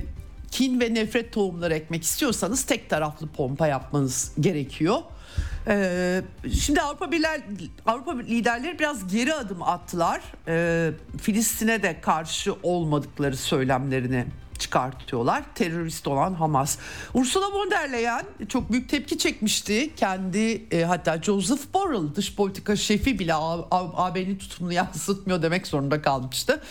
Speaker 1: kin ve nefret tohumları ekmek istiyorsanız tek taraflı pompa yapmanız gerekiyor. Ee, şimdi Avrupa Birler, Avrupa liderleri biraz geri adım attılar. Ee, Filistin'e de karşı olmadıkları söylemlerini çıkartıyorlar. Terörist olan Hamas. Ursula von der Leyen çok büyük tepki çekmişti. Kendi e, hatta Joseph Borrell dış politika şefi bile AB'nin tutumunu yansıtmıyor demek zorunda kalmıştı.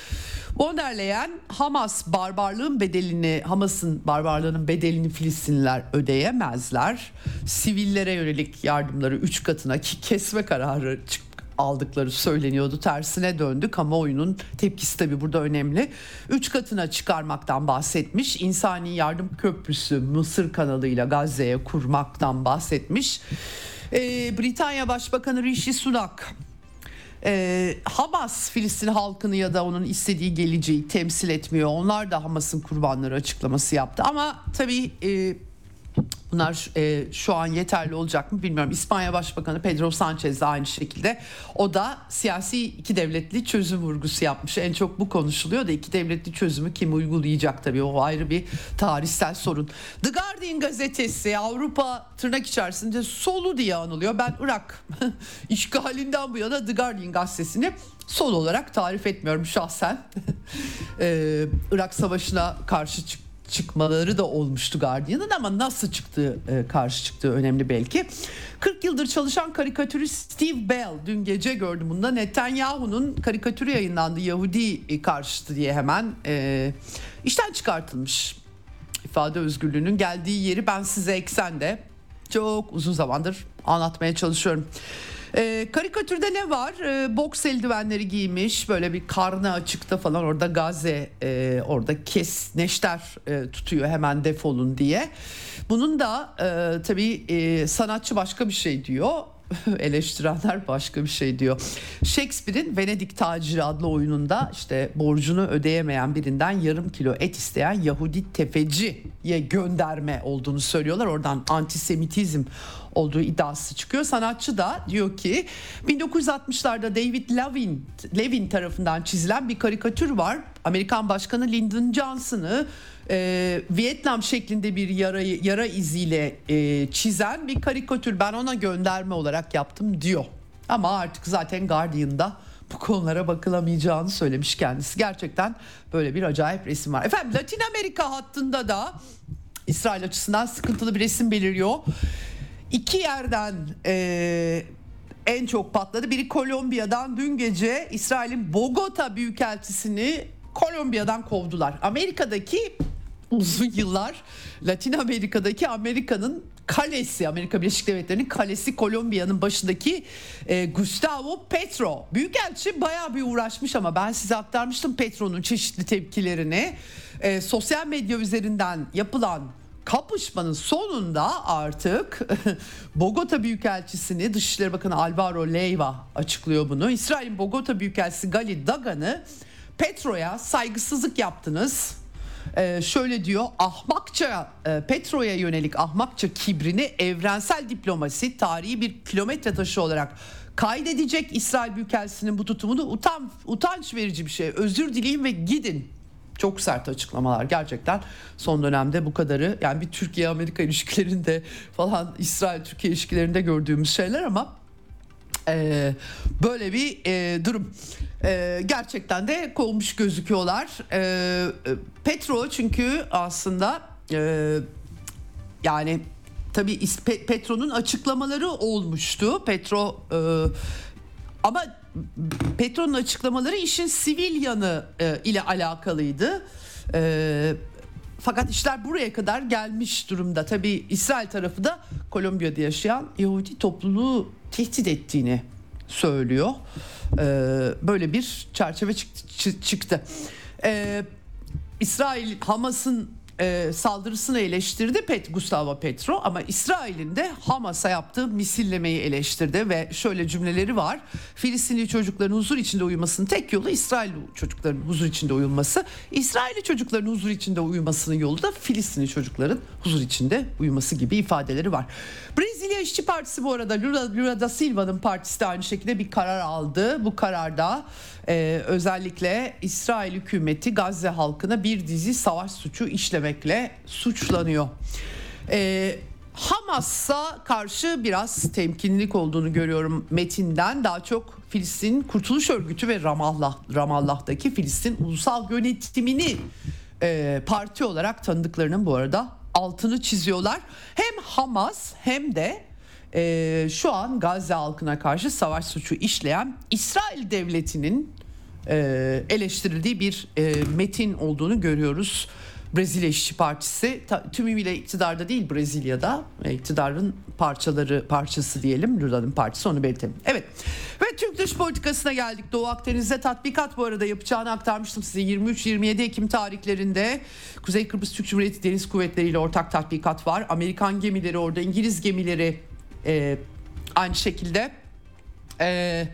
Speaker 1: Von der Leyen Hamas barbarlığın bedelini Hamas'ın barbarlığının bedelini Filistinliler ödeyemezler. Sivillere yönelik yardımları 3 katına ki kesme kararı çık aldıkları söyleniyordu. Tersine döndü. Kamuoyunun tepkisi tabii burada önemli. Üç katına çıkarmaktan bahsetmiş. İnsani yardım köprüsü Mısır kanalıyla Gazze'ye kurmaktan bahsetmiş. Ee, Britanya Başbakanı Rishi Sunak ee, Hamas Filistin halkını ya da onun istediği geleceği temsil etmiyor. Onlar da Hamas'ın kurbanları açıklaması yaptı. Ama tabii e, Bunlar e, şu an yeterli olacak mı bilmiyorum. İspanya Başbakanı Pedro Sanchez de aynı şekilde. O da siyasi iki devletli çözüm vurgusu yapmış. En çok bu konuşuluyor da iki devletli çözümü kim uygulayacak tabii o ayrı bir tarihsel sorun. The Guardian gazetesi Avrupa tırnak içerisinde solu diye anılıyor. Ben Irak işgalinden bu yana The Guardian gazetesini sol olarak tarif etmiyorum şahsen. ee, Irak Savaşı'na karşı çık çıkmaları da olmuştu Guardian'ın ama nasıl çıktığı e, karşı çıktığı önemli belki. 40 yıldır çalışan karikatürist Steve Bell dün gece gördüm bunda Netanyahu'nun karikatürü yayınlandı Yahudi karşıtı diye hemen e, işten çıkartılmış. ifade özgürlüğünün geldiği yeri ben size eksende çok uzun zamandır anlatmaya çalışıyorum. E, karikatürde ne var? E, boks eldivenleri giymiş böyle bir karnı açıkta falan orada Gazze e, orada kes neşter e, tutuyor hemen defolun diye. Bunun da e, tabii e, sanatçı başka bir şey diyor eleştirenler başka bir şey diyor. Shakespeare'in Venedik Taciri adlı oyununda işte borcunu ödeyemeyen birinden yarım kilo et isteyen Yahudi tefeciye gönderme olduğunu söylüyorlar. Oradan antisemitizm olduğu iddiası çıkıyor. Sanatçı da diyor ki 1960'larda David Levin, Levin tarafından çizilen bir karikatür var. Amerikan Başkanı Lyndon Johnson'ı e, Vietnam şeklinde bir yara, yara iziyle e, çizen bir karikatür. Ben ona gönderme olarak yaptım diyor. Ama artık zaten Guardian'da bu konulara bakılamayacağını söylemiş kendisi. Gerçekten böyle bir acayip resim var. Efendim Latin Amerika hattında da İsrail açısından sıkıntılı bir resim beliriyor. İki yerden e, en çok patladı. Biri Kolombiya'dan dün gece İsrail'in Bogota Büyükelçisini Kolombiya'dan kovdular. Amerika'daki uzun yıllar Latin Amerika'daki Amerika'nın kalesi Amerika Birleşik Devletleri'nin kalesi Kolombiya'nın başındaki e, Gustavo Petro. Büyükelçi bayağı bir uğraşmış ama ben size aktarmıştım Petro'nun çeşitli tepkilerini. E, sosyal medya üzerinden yapılan kapışmanın sonunda artık Bogota Büyükelçisini Dışişleri Bakanı Alvaro Leiva açıklıyor bunu. İsrail'in Bogota Büyükelçisi Gali Dagan'ı Petro'ya saygısızlık yaptınız. Ee, şöyle diyor ahmakça e, Petro'ya yönelik ahmakça kibrini evrensel diplomasi tarihi bir kilometre taşı olarak kaydedecek İsrail Büyükelçisi'nin bu tutumunu utan, utanç verici bir şey. Özür dileyin ve gidin çok sert açıklamalar gerçekten son dönemde bu kadarı yani bir Türkiye Amerika ilişkilerinde falan İsrail Türkiye ilişkilerinde gördüğümüz şeyler ama e, böyle bir e, durum e, gerçekten de kovmuş gözüküyorlar e, e Petro çünkü aslında e, yani tabii Petro'nun açıklamaları olmuştu Petro e, ama Petro'nun açıklamaları işin sivil yanı e, ile alakalıydı. E, fakat işler buraya kadar gelmiş durumda. Tabi İsrail tarafı da Kolombiya'da yaşayan Yahudi topluluğu tehdit ettiğini söylüyor. E, böyle bir çerçeve çıktı. çıktı. E, İsrail Hamas'ın e, saldırısını eleştirdi Pet Gustavo Petro ama İsrail'in de Hamas'a yaptığı misillemeyi eleştirdi ve şöyle cümleleri var. Filistinli çocukların huzur içinde uyumasının tek yolu İsrail çocukların huzur içinde uyuması. İsrailli çocukların huzur içinde uyumasının yolu da Filistinli çocukların huzur içinde uyuması gibi ifadeleri var. Brezilya İşçi Partisi bu arada Lula, Lula da Silva'nın partisi de aynı şekilde bir karar aldı. Bu kararda e, özellikle İsrail hükümeti Gazze halkına bir dizi savaş suçu işlemekle suçlanıyor. E, Hamas'a karşı biraz temkinlilik olduğunu görüyorum metinden. Daha çok Filistin Kurtuluş Örgütü ve Ramallah Ramallah'taki Filistin Ulusal Yönetimini e, parti olarak tanıdıklarının bu arada altını çiziyorlar. Hem Hamas hem de e, şu an Gazze halkına karşı savaş suçu işleyen İsrail devletinin e, eleştirildiği bir e, metin olduğunu görüyoruz. Brezilya İşçi Partisi tümüyle iktidarda değil Brezilya'da e, iktidarın parçaları parçası diyelim Lula'nın partisi onu belirtelim. Evet ve Türk dış politikasına geldik. Doğu Akdeniz'de tatbikat bu arada yapacağını aktarmıştım size 23-27 Ekim tarihlerinde Kuzey Kıbrıs Türk Cumhuriyeti Deniz Kuvvetleri ile ortak tatbikat var. Amerikan gemileri orada İngiliz gemileri e, aynı şekilde. E,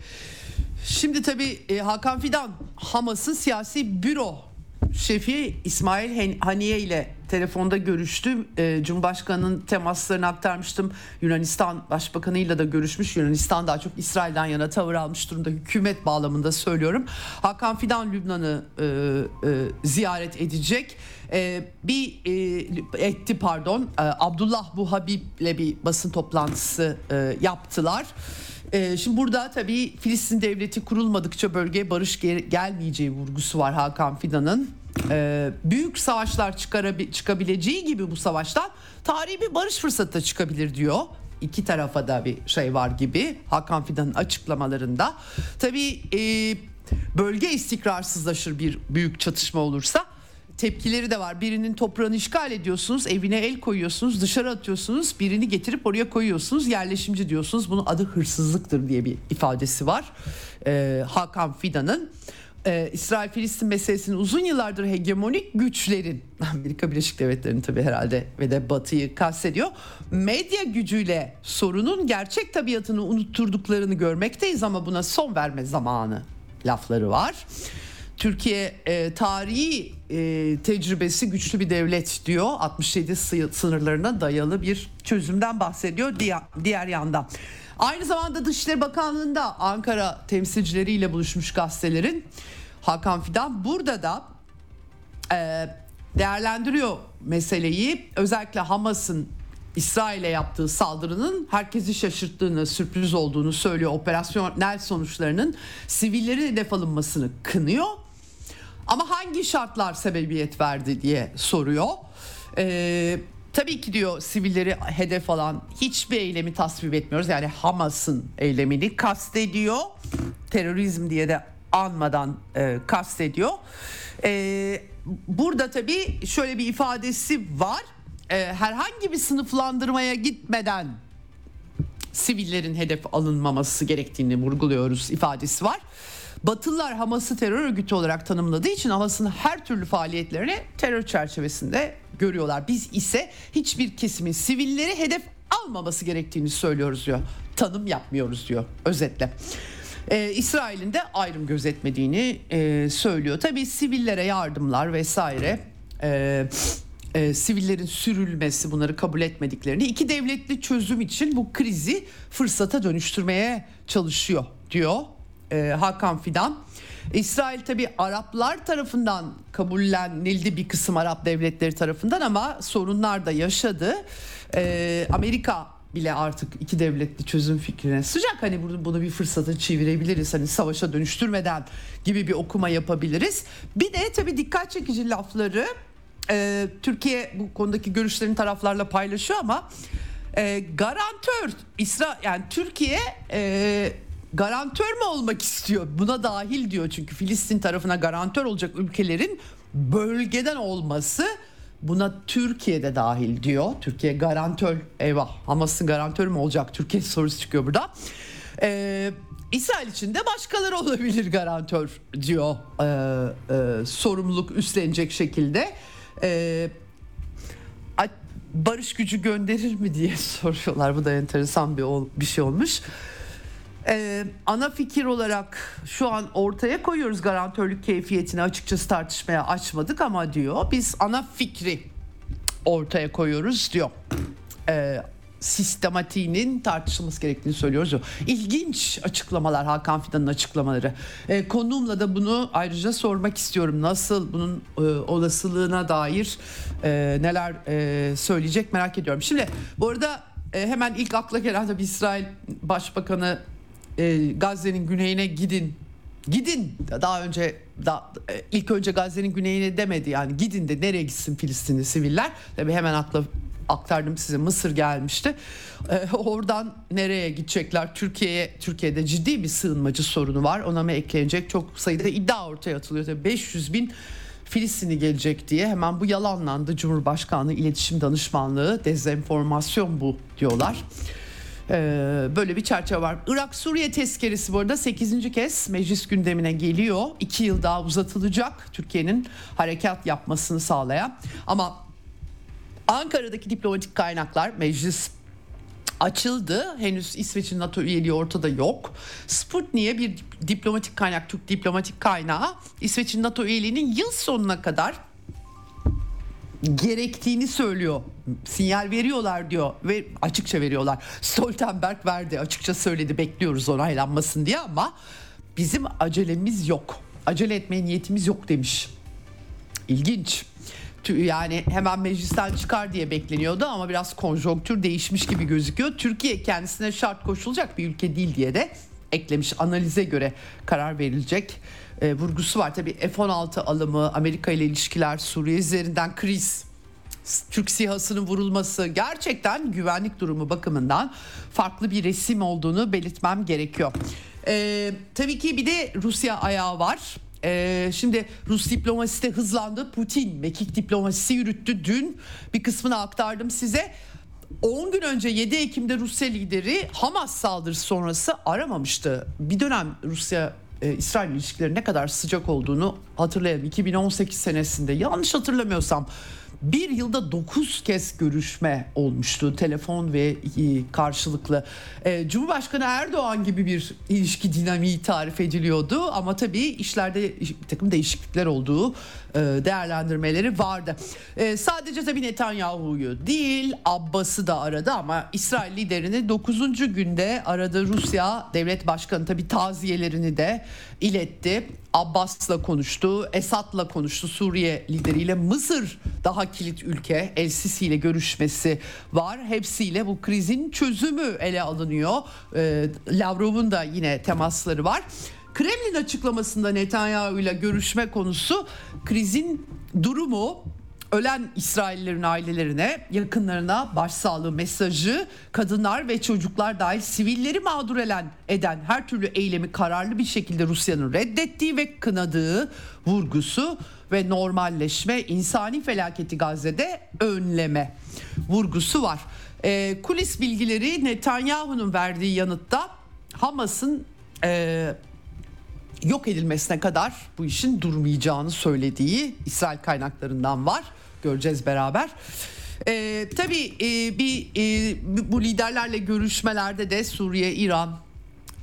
Speaker 1: şimdi tabii e, Hakan Fidan Hamas'ın siyasi büro şefi İsmail Haniye ile telefonda görüştüm. Ee, Cumhurbaşkanı'nın temaslarını aktarmıştım. Yunanistan Başbakanı'yla da görüşmüş. Yunanistan daha çok İsrail'den yana tavır almış durumda. Hükümet bağlamında söylüyorum. Hakan Fidan Lübnan'ı e, e, ziyaret edecek. E, bir e, etti pardon. E, Abdullah ile bir basın toplantısı e, yaptılar. Ee, şimdi burada tabii Filistin devleti kurulmadıkça bölgeye barış gelmeyeceği vurgusu var Hakan Fidan'ın. Ee, büyük savaşlar çıkabileceği gibi bu savaştan tarihi bir barış fırsatı çıkabilir diyor. İki tarafa da bir şey var gibi Hakan Fidan'ın açıklamalarında. Tabii e, bölge istikrarsızlaşır bir büyük çatışma olursa tepkileri de var. Birinin toprağını işgal ediyorsunuz, evine el koyuyorsunuz, dışarı atıyorsunuz, birini getirip oraya koyuyorsunuz, yerleşimci diyorsunuz. Bunun adı hırsızlıktır diye bir ifadesi var. Ee, Hakan Fidan'ın. Ee, İsrail-Filistin meselesinin uzun yıllardır hegemonik güçlerin Amerika Birleşik Devletleri'nin tabii herhalde ve de Batı'yı kastediyor. Medya gücüyle sorunun gerçek tabiatını unutturduklarını görmekteyiz ama buna son verme zamanı lafları var. Türkiye e, tarihi e, tecrübesi güçlü bir devlet diyor. 67 sınırlarına dayalı bir çözümden bahsediyor diğer, diğer yandan. Aynı zamanda Dışişleri Bakanlığı'nda Ankara temsilcileriyle buluşmuş gazetelerin Hakan Fidan burada da e, değerlendiriyor meseleyi. Özellikle Hamas'ın İsrail'e yaptığı saldırının herkesi şaşırttığını, sürpriz olduğunu söylüyor. Operasyonel sonuçlarının sivillerin hedef alınmasını kınıyor. Ama hangi şartlar sebebiyet verdi diye soruyor. Ee, tabii ki diyor sivilleri hedef alan hiçbir eylemi tasvip etmiyoruz. Yani Hamas'ın eylemini kastediyor. Terörizm diye de anmadan e, kastediyor. E, burada tabii şöyle bir ifadesi var. E, herhangi bir sınıflandırmaya gitmeden sivillerin hedef alınmaması gerektiğini vurguluyoruz ifadesi var. Batılılar Hamas'ı terör örgütü olarak tanımladığı için Hamas'ın her türlü faaliyetlerini terör çerçevesinde görüyorlar. Biz ise hiçbir kesimin sivilleri hedef almaması gerektiğini söylüyoruz diyor. Tanım yapmıyoruz diyor özetle. Ee, İsrail'in de ayrım gözetmediğini e, söylüyor. Tabii sivillere yardımlar vesaire e, e, sivillerin sürülmesi bunları kabul etmediklerini iki devletli çözüm için bu krizi fırsata dönüştürmeye çalışıyor diyor e, Hakan Fidan. İsrail tabi Araplar tarafından kabullenildi bir kısım Arap devletleri tarafından ama sorunlar da yaşadı. E, Amerika bile artık iki devletli çözüm fikrine sıcak hani bunu, bunu bir fırsata çevirebiliriz hani savaşa dönüştürmeden gibi bir okuma yapabiliriz. Bir de tabi dikkat çekici lafları e, Türkiye bu konudaki görüşlerini taraflarla paylaşıyor ama e, garantör İsra yani Türkiye e, garantör mü olmak istiyor? Buna dahil diyor çünkü Filistin tarafına garantör olacak ülkelerin bölgeden olması buna Türkiye'de dahil diyor. Türkiye garantör eyvah Hamas'ın garantörü mü olacak Türkiye sorusu çıkıyor burada. Ee, İsrail için de başkaları olabilir garantör diyor ee, e, sorumluluk üstlenecek şekilde. Ee, barış gücü gönderir mi diye soruyorlar. Bu da enteresan bir, bir şey olmuş. Ee, ana fikir olarak şu an ortaya koyuyoruz garantörlük keyfiyetini açıkçası tartışmaya açmadık ama diyor biz ana fikri ortaya koyuyoruz diyor. Ee, sistematiğinin tartışılması gerektiğini söylüyoruz. İlginç açıklamalar Hakan Fidan'ın açıklamaları. E, konuğumla da bunu ayrıca sormak istiyorum. Nasıl bunun e, olasılığına dair e, neler e, söyleyecek merak ediyorum. Şimdi bu arada e, hemen ilk akla gelen tabii İsrail Başbakanı e, Gazze'nin güneyine gidin gidin daha önce da e, ilk önce Gazze'nin güneyine demedi yani gidin de nereye gitsin Filistinli siviller tabi hemen akla aktardım size Mısır gelmişti. Ee, oradan nereye gidecekler? Türkiye'ye Türkiye'de ciddi bir sığınmacı sorunu var. Ona mı eklenecek? Çok sayıda iddia ortaya atılıyor. Tabii 500 bin Filistinli gelecek diye hemen bu yalanlandı. Cumhurbaşkanlığı İletişim Danışmanlığı dezenformasyon bu diyorlar. Ee, böyle bir çerçeve var. Irak-Suriye tezkeresi bu arada 8. kez meclis gündemine geliyor. 2 yıl daha uzatılacak Türkiye'nin harekat yapmasını sağlayan. Ama Ankara'daki diplomatik kaynaklar meclis açıldı. Henüz İsveç'in NATO üyeliği ortada yok. Sputnik'e bir diplomatik kaynak, Türk diplomatik kaynağı İsveç'in NATO üyeliğinin yıl sonuna kadar gerektiğini söylüyor. Sinyal veriyorlar diyor ve açıkça veriyorlar. Stoltenberg verdi açıkça söyledi bekliyoruz onaylanmasın diye ama bizim acelemiz yok. Acele etmeye niyetimiz yok demiş. İlginç yani hemen meclisten çıkar diye bekleniyordu ama biraz konjonktür değişmiş gibi gözüküyor. Türkiye kendisine şart koşulacak bir ülke değil diye de eklemiş. Analize göre karar verilecek e, vurgusu var. Tabii F-16 alımı, Amerika ile ilişkiler, Suriye üzerinden kriz, Türk sihasının vurulması gerçekten güvenlik durumu bakımından farklı bir resim olduğunu belirtmem gerekiyor. Ee, tabii ki bir de Rusya ayağı var. Ee, şimdi Rus diplomasisi de hızlandı. Putin mekik diplomasisi yürüttü. Dün bir kısmını aktardım size. 10 gün önce 7 Ekim'de Rusya lideri Hamas saldırısı sonrası aramamıştı. Bir dönem Rusya e, İsrail ilişkileri ne kadar sıcak olduğunu hatırlayalım. 2018 senesinde yanlış hatırlamıyorsam bir yılda 9 kez görüşme olmuştu telefon ve e, karşılıklı. E, Cumhurbaşkanı Erdoğan gibi bir ilişki dinamiği tarif ediliyordu ama tabii işlerde bir takım değişiklikler olduğu e, değerlendirmeleri vardı. Sadece tabii Netanyahu'yu değil Abbas'ı da aradı ama İsrail liderini 9. günde aradı Rusya devlet başkanı tabii taziyelerini de iletti. Abbas'la konuştu, Esad'la konuştu, Suriye lideriyle Mısır daha kilit ülke El Sisi ile görüşmesi var. Hepsiyle bu krizin çözümü ele alınıyor. E, Lavrov'un da yine temasları var. Kremlin açıklamasında Netanyahu ile görüşme konusu krizin durumu ölen İsraillerin ailelerine, yakınlarına başsağlığı mesajı, kadınlar ve çocuklar dahil sivilleri mağdur eden, eden her türlü eylemi kararlı bir şekilde Rusya'nın reddettiği ve kınadığı vurgusu ve normalleşme, insani felaketi Gazze'de önleme vurgusu var. E, kulis bilgileri Netanyahu'nun verdiği yanıtta Hamas'ın e, yok edilmesine kadar bu işin durmayacağını söylediği İsrail kaynaklarından var. Göreceğiz beraber. Ee, tabii e, bir e, bu liderlerle görüşmelerde de Suriye, İran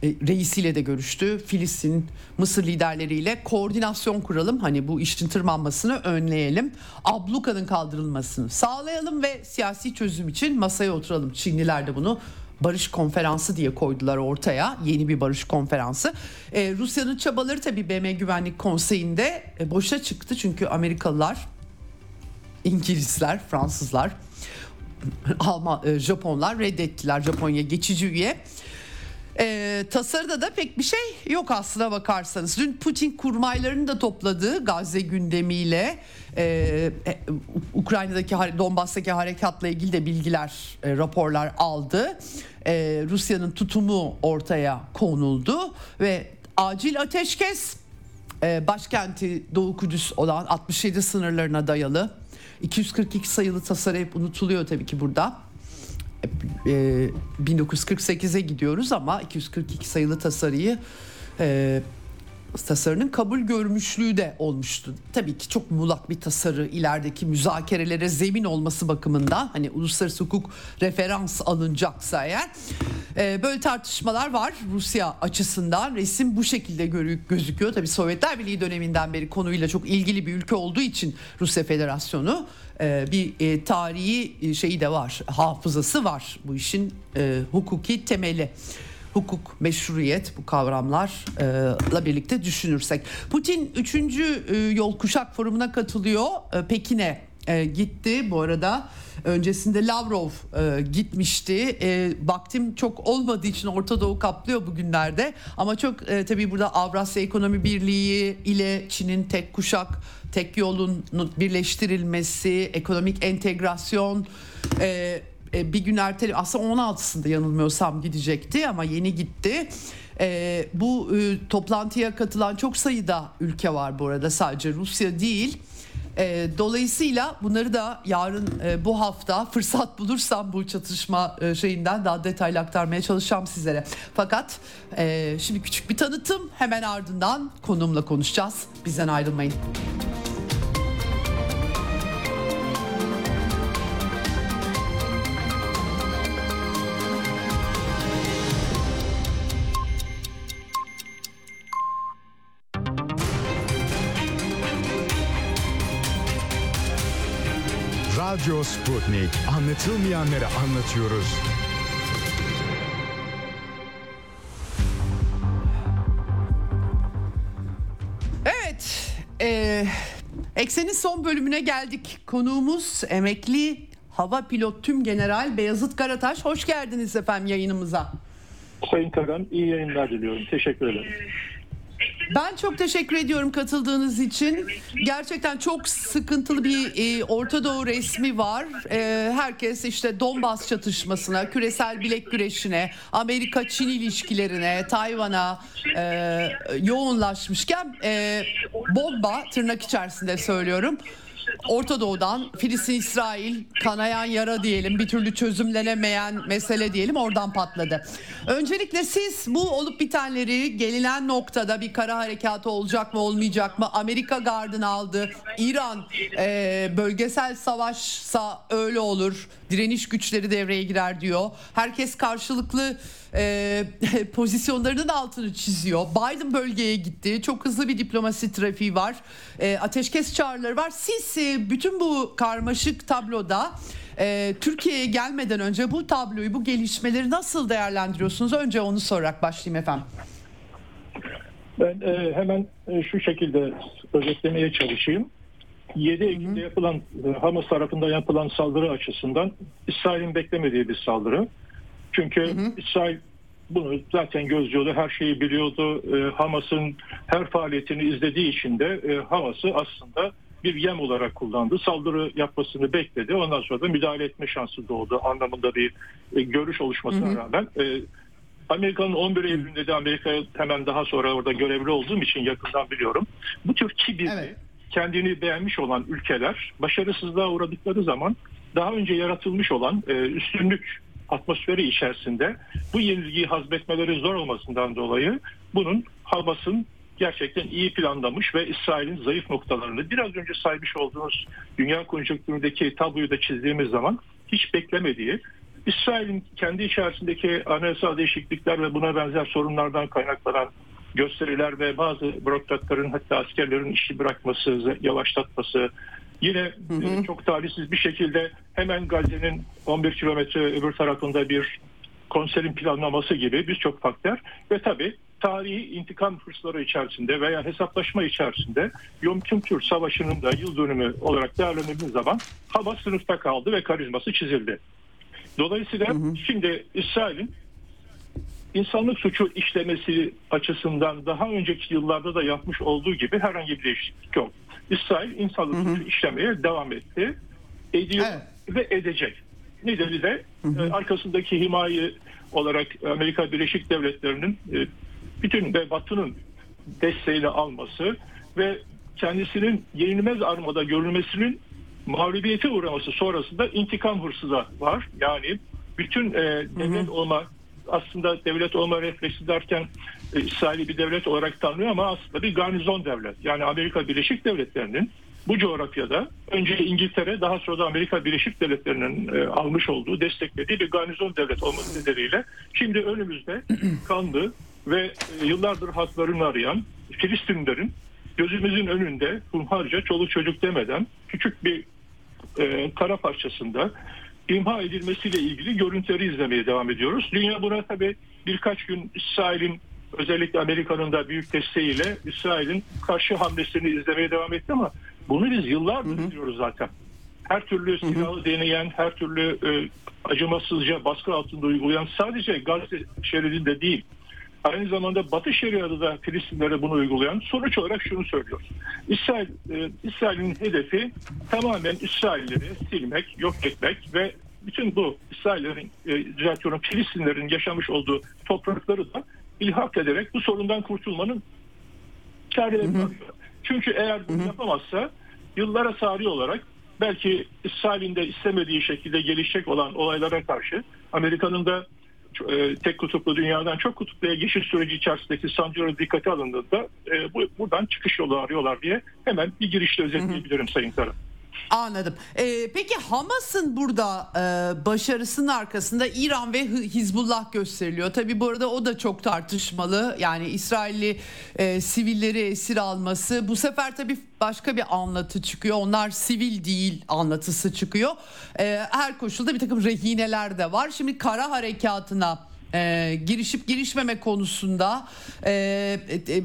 Speaker 1: e, reisiyle de görüştü. Filistin, Mısır liderleriyle koordinasyon kuralım. Hani bu işin tırmanmasını önleyelim. Abluka'nın kaldırılmasını sağlayalım ve siyasi çözüm için masaya oturalım. Çinliler de bunu barış konferansı diye koydular ortaya. Yeni bir barış konferansı. Ee, Rusya'nın çabaları tabii BM Güvenlik Konseyi'nde e, boşa çıktı. Çünkü Amerikalılar İngilizler, Fransızlar, Alman, e, Japonlar reddettiler Japonya geçici üye. E, tasarıda da pek bir şey yok aslına bakarsanız. Dün Putin kurmaylarını da topladı Gazze gündemiyle. E, e, Ukrayna'daki Donbas'taki harekatla ilgili de bilgiler, e, raporlar aldı. E, Rusya'nın tutumu ortaya konuldu ve acil ateşkes e, başkenti Doğu Kudüs olan 67 sınırlarına dayalı 242 sayılı tasarı hep unutuluyor tabii ki burada. E, 1948'e gidiyoruz ama 242 sayılı tasarıyı e, tasarının kabul görmüşlüğü de olmuştu. Tabii ki çok muğlak bir tasarı ilerideki müzakerelere zemin olması bakımından hani uluslararası hukuk referans alınacaksa eğer e, böyle tartışmalar var Rusya açısından resim bu şekilde gözüküyor. Tabii Sovyetler Birliği döneminden beri konuyla çok ilgili bir ülke olduğu için Rusya Federasyonu e, bir e, tarihi şeyi de var hafızası var bu işin hukuki temeli hukuk, meşruiyet bu kavramlarla birlikte düşünürsek. Putin 3. E, yol Kuşak Forumu'na katılıyor. E, Pekin'e e, gitti bu arada. Öncesinde Lavrov e, gitmişti. E, vaktim çok olmadığı için Orta Doğu kaplıyor bugünlerde. Ama çok e, tabii burada Avrasya Ekonomi Birliği ile Çin'in tek kuşak, tek yolun birleştirilmesi, ekonomik entegrasyon, e, e, bir gün erteli aslında 16'sında yanılmıyorsam gidecekti ama yeni gitti. E, bu e, toplantıya katılan çok sayıda ülke var bu arada sadece Rusya değil. E, dolayısıyla bunları da yarın e, bu hafta fırsat bulursam bu çatışma e, şeyinden daha detaylı aktarmaya çalışacağım sizlere. Fakat e, şimdi küçük bir tanıtım hemen ardından konumla konuşacağız. Bizden ayrılmayın.
Speaker 2: Radyo Sputnik. Anlatılmayanları anlatıyoruz.
Speaker 1: Evet. E, Eksen'in son bölümüne geldik. Konuğumuz emekli hava pilot tüm general Beyazıt Karataş. Hoş geldiniz efendim yayınımıza.
Speaker 3: Sayın Karan iyi yayınlar diliyorum. Teşekkür ederim.
Speaker 1: Ben çok teşekkür ediyorum katıldığınız için. Gerçekten çok sıkıntılı bir e, Orta Doğu resmi var. E, herkes işte Donbas çatışmasına, küresel bilek güreşine, Amerika-Çin ilişkilerine, Tayvan'a e, yoğunlaşmışken e, bomba tırnak içerisinde söylüyorum Orta Doğu'dan Filistin İsrail kanayan yara diyelim bir türlü çözümlenemeyen mesele diyelim oradan patladı. Öncelikle siz bu olup bitenleri gelinen noktada bir kara harekatı olacak mı olmayacak mı? Amerika gardını aldı. İran e, bölgesel savaşsa öyle olur. Direniş güçleri devreye girer diyor. Herkes karşılıklı e, pozisyonlarının altını çiziyor. Biden bölgeye gitti. Çok hızlı bir diplomasi trafiği var. E, ateşkes çağrıları var. Siz e, bütün bu karmaşık tabloda e, Türkiye'ye gelmeden önce bu tabloyu, bu gelişmeleri nasıl değerlendiriyorsunuz? Önce onu sorarak başlayayım efendim.
Speaker 3: Ben e, hemen e, şu şekilde özetlemeye çalışayım. 7 Ekim'de yapılan e, Hamas tarafından yapılan saldırı açısından İsrail'in beklemediği bir saldırı. Çünkü hı hı. İsrail bunu zaten gözlüyordu, her şeyi biliyordu. E, Hamas'ın her faaliyetini izlediği için de e, Hamas'ı aslında bir yem olarak kullandı. Saldırı yapmasını bekledi. Ondan sonra da müdahale etme şansı doğdu anlamında bir e, görüş oluşmasına hı hı. rağmen. E, Amerika'nın 11 Eylül'ünde de Amerika'ya hemen daha sonra orada görevli olduğum için yakından biliyorum. Bu tür kibirli, evet. Kendini beğenmiş olan ülkeler başarısızlığa uğradıkları zaman daha önce yaratılmış olan e, üstünlük atmosferi içerisinde bu yenilgiyi hazmetmeleri zor olmasından dolayı bunun Hamas'ın gerçekten iyi planlamış ve İsrail'in zayıf noktalarını biraz önce saymış olduğunuz dünya konjonktüründeki tabloyu da çizdiğimiz zaman hiç beklemediği İsrail'in kendi içerisindeki anayasal değişiklikler ve buna benzer sorunlardan kaynaklanan gösteriler ve bazı bürokratların hatta askerlerin işi bırakması, yavaşlatması, Yine hı hı. E, çok talihsiz bir şekilde hemen Gazze'nin 11 kilometre öbür tarafında bir konserin planlaması gibi birçok faktör ve tabii tarihi intikam hırsları içerisinde veya hesaplaşma içerisinde Yom Kippur Savaşı'nın da yıl dönümü olarak değerlendirildiği zaman Hamas sınıfta kaldı ve karizması çizildi. Dolayısıyla hı hı. şimdi İsrail'in insanlık suçu işlemesi açısından daha önceki yıllarda da yapmış olduğu gibi herhangi bir değişiklik yok. İsrail insanlık hı hı. suçu işlemeye devam etti. Ediyor evet. ve edecek. Nedeni de hı hı. E, arkasındaki himaye olarak Amerika Birleşik Devletleri'nin e, bütün ve Batı'nın desteğiyle alması ve kendisinin yenilmez armada görülmesinin mağlubiyete uğraması sonrasında intikam hırsı da var. Yani bütün e, devlet olma aslında devlet olma refleksi derken e, İsrail'i bir devlet olarak tanımlıyor ama aslında bir garnizon devlet. Yani Amerika Birleşik Devletleri'nin bu coğrafyada önce İngiltere daha sonra da Amerika Birleşik Devletleri'nin e, almış olduğu desteklediği bir garnizon devlet olması nedeniyle şimdi önümüzde kanlı ve e, yıllardır haklarını arayan Filistinlerin gözümüzün önünde hunharca çoluk çocuk demeden küçük bir e, kara parçasında imha edilmesiyle ilgili görüntüleri izlemeye devam ediyoruz. Dünya buna tabi birkaç gün İsrail'in özellikle Amerika'nın da büyük desteğiyle İsrail'in karşı hamlesini izlemeye devam etti ama bunu biz yıllardır biliyoruz zaten. Her türlü silahı deneyen, her türlü e, acımasızca baskı altında uygulayan sadece Gazze şeridinde değil, aynı zamanda Batı Şeriat'ta da Filistinlere bunu uygulayan sonuç olarak şunu söylüyoruz. İsrail, e, İsrail'in hedefi tamamen İsrailleri silmek, yok etmek ve bütün bu İsraillerin, e, düzeltiyorum Filistinlerin yaşamış olduğu toprakları da ilhak ederek bu sorundan kurtulmanın çarelerini arıyor. Çünkü eğer bunu yapamazsa yıllara sari olarak belki İsrail'in de istemediği şekilde gelişecek olan olaylara karşı Amerika'nın da e, tek kutuplu dünyadan çok kutupluya geçiş süreci içerisindeki sancıları dikkate alındığında e, bu, buradan çıkış yolu arıyorlar diye hemen bir girişte özetleyebilirim Sayın Kara.
Speaker 1: Anladım. Ee, peki Hamas'ın burada e, başarısının arkasında İran ve Hizbullah gösteriliyor. Tabi bu arada o da çok tartışmalı. Yani İsrailli e, sivilleri esir alması. Bu sefer tabi başka bir anlatı çıkıyor. Onlar sivil değil anlatısı çıkıyor. E, her koşulda bir takım rehineler de var. Şimdi kara harekatına e, girişip girişmeme konusunda e, e,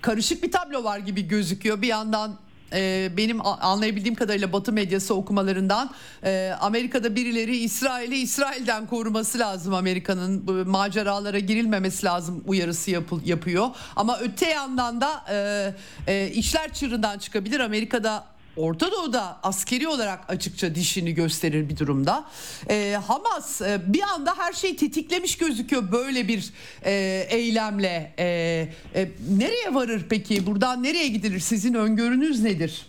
Speaker 1: karışık bir tablo var gibi gözüküyor. Bir yandan e, benim anlayabildiğim kadarıyla Batı medyası okumalarından e, Amerika'da birileri İsrail'i İsrail'den koruması lazım Amerika'nın. Maceralara girilmemesi lazım uyarısı yapı, yapıyor. Ama öte yandan da e, e, işler çığırından çıkabilir. Amerika'da Orta Doğu'da askeri olarak açıkça dişini gösterir bir durumda. E, Hamas e, bir anda her şeyi tetiklemiş gözüküyor böyle bir e, eylemle. E, e, nereye varır peki? Buradan nereye gidilir? Sizin öngörünüz nedir?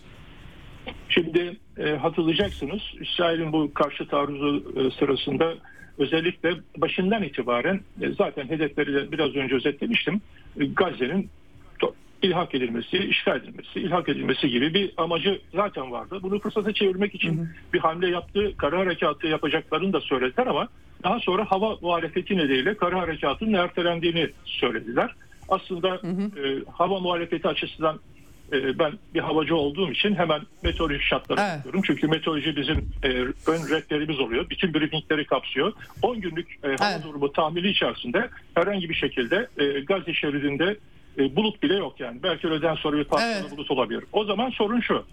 Speaker 3: Şimdi e, hatırlayacaksınız İsrail'in bu karşı taarruzu e, sırasında özellikle başından itibaren e, zaten hedefleri de biraz önce özetlemiştim. E, Gazze'nin ilhak edilmesi, işgal edilmesi, ilhak edilmesi gibi bir amacı zaten vardı. Bunu fırsata çevirmek için hı hı. bir hamle yaptı, kara harekatı yapacaklarını da söylediler ama daha sonra hava muhalefeti nedeniyle kara harekatının ertelendiğini söylediler. Aslında hı hı. E, hava muhalefeti açısından e, ben bir havacı olduğum için hemen meteoroloji şartları evet. bakıyorum. Çünkü meteoroloji bizim e, ön rehberimiz oluyor. Bütün briefingleri kapsıyor. 10 günlük e, hava evet. durumu tahmini içerisinde herhangi bir şekilde e, Gazze şeridinde e, bulut bile yok yani. Belki öğleden sonra bir patladı evet. bulut olabilir. O zaman sorun şu.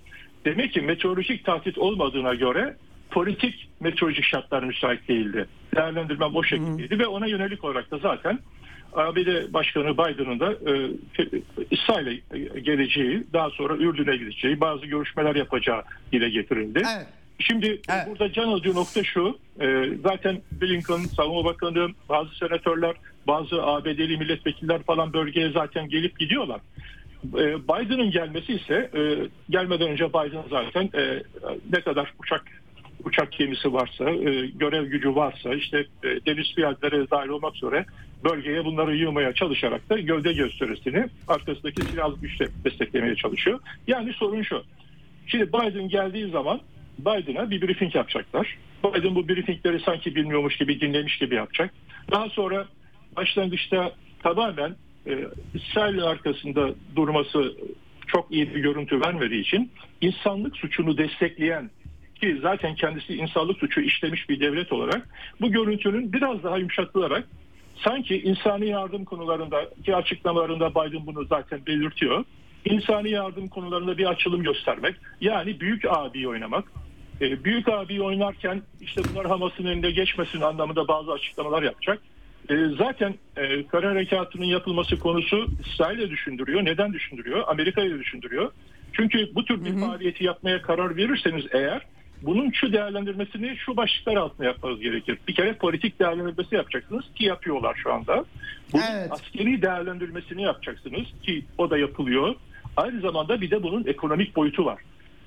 Speaker 3: Demek ki meteorolojik tahdit olmadığına göre politik meteorolojik şartlar müsait değildi. Değerlendirmem o şekildeydi Hı. ve ona yönelik olarak da zaten ABD Başkanı Biden'ın da e, İsrail'e geleceği, daha sonra Ürdün'e gideceği, bazı görüşmeler yapacağı dile getirildi. Evet. Şimdi evet. burada can alıcı nokta şu, e, zaten Blinken, Savunma Bakanı, bazı senatörler, bazı ABD'li milletvekiller falan bölgeye zaten gelip gidiyorlar. E, Biden'ın gelmesi ise e, gelmeden önce Biden zaten e, ne kadar uçak uçak gemisi varsa, e, görev gücü varsa, işte e, deniz piyadeleri dahil olmak üzere bölgeye bunları yığmaya çalışarak da gövde gösterisini arkasındaki silahlı güçle desteklemeye çalışıyor. Yani sorun şu. Şimdi Biden geldiği zaman Biden'a bir briefing yapacaklar. Biden bu briefingleri sanki bilmiyormuş gibi dinlemiş gibi yapacak. Daha sonra başlangıçta tamamen e, İsrail'in arkasında durması çok iyi bir görüntü vermediği için insanlık suçunu destekleyen ki zaten kendisi insanlık suçu işlemiş bir devlet olarak bu görüntünün biraz daha yumuşatılarak sanki insani yardım konularında ki açıklamalarında Biden bunu zaten belirtiyor. İnsani yardım konularında bir açılım göstermek yani büyük abi oynamak e, büyük abi oynarken işte bunlar Hamas'ın önünde geçmesin anlamında bazı açıklamalar yapacak. E, zaten e, kara harekatının yapılması konusu İsrail'e düşündürüyor. Neden düşündürüyor? Amerika'yı düşündürüyor. Çünkü bu tür bir hı hı. faaliyeti yapmaya karar verirseniz eğer bunun şu değerlendirmesini şu başlıklar altında yapmanız gerekir. Bir kere politik değerlendirmesi yapacaksınız ki yapıyorlar şu anda. Bunun evet. askeri değerlendirmesini yapacaksınız ki o da yapılıyor. Aynı zamanda bir de bunun ekonomik boyutu var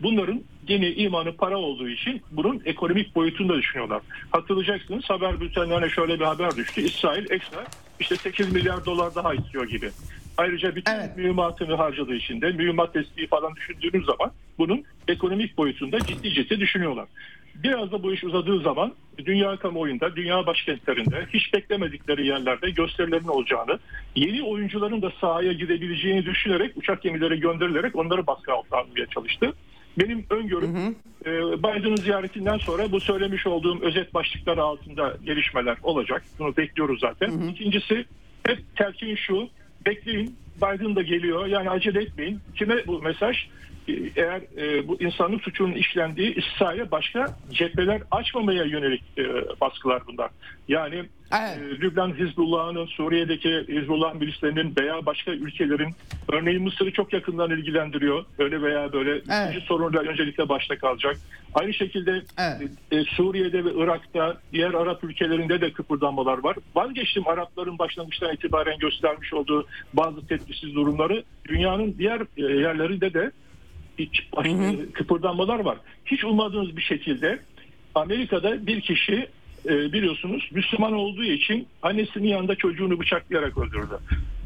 Speaker 3: bunların dini, imanı, para olduğu için bunun ekonomik boyutunu da düşünüyorlar. Hatırlayacaksınız haber bültenlerine şöyle bir haber düştü. İsrail ekstra işte 8 milyar dolar daha istiyor gibi. Ayrıca bütün
Speaker 1: Evet.
Speaker 3: mühimmatını harcadığı için de mühimmat desteği falan düşündüğünüz zaman bunun ekonomik boyutunda ciddi ciddi düşünüyorlar. Biraz da bu iş uzadığı zaman dünya kamuoyunda, dünya başkentlerinde hiç beklemedikleri yerlerde gösterilerin olacağını, yeni oyuncuların da sahaya gidebileceğini düşünerek uçak gemileri gönderilerek onları baskı altına almaya çalıştı. Benim öngörüm e, Biden'ın ziyaretinden sonra bu söylemiş olduğum özet başlıklar altında gelişmeler olacak. Bunu bekliyoruz zaten. İkincisi hep telkin şu, bekleyin Biden da geliyor yani acele etmeyin. Kime bu mesaj? Eğer e, bu insanlık suçunun işlendiği İsrail'e başka cepheler açmamaya yönelik e, baskılar bunlar. Yani
Speaker 1: Evet.
Speaker 3: e, Lübnan Hizbullah'ın, Suriye'deki Hizbullah milislerinin veya başka ülkelerin örneğin Mısır'ı çok yakından ilgilendiriyor. Öyle veya böyle
Speaker 1: Evet.
Speaker 3: ikinci sorunla öncelikle başta kalacak. Aynı şekilde
Speaker 1: Evet.
Speaker 3: e, Suriye'de ve Irak'ta diğer Arap ülkelerinde de kıpırdanmalar var. Vazgeçtim Arapların başlangıçtan itibaren göstermiş olduğu bazı tedbirsiz durumları. Dünyanın diğer e, yerlerinde de hiç baş- e, kıpırdanmalar var. Hiç ummadığınız bir şekilde Amerika'da bir kişi e, biliyorsunuz Müslüman olduğu için annesinin yanında çocuğunu bıçaklayarak öldürdü.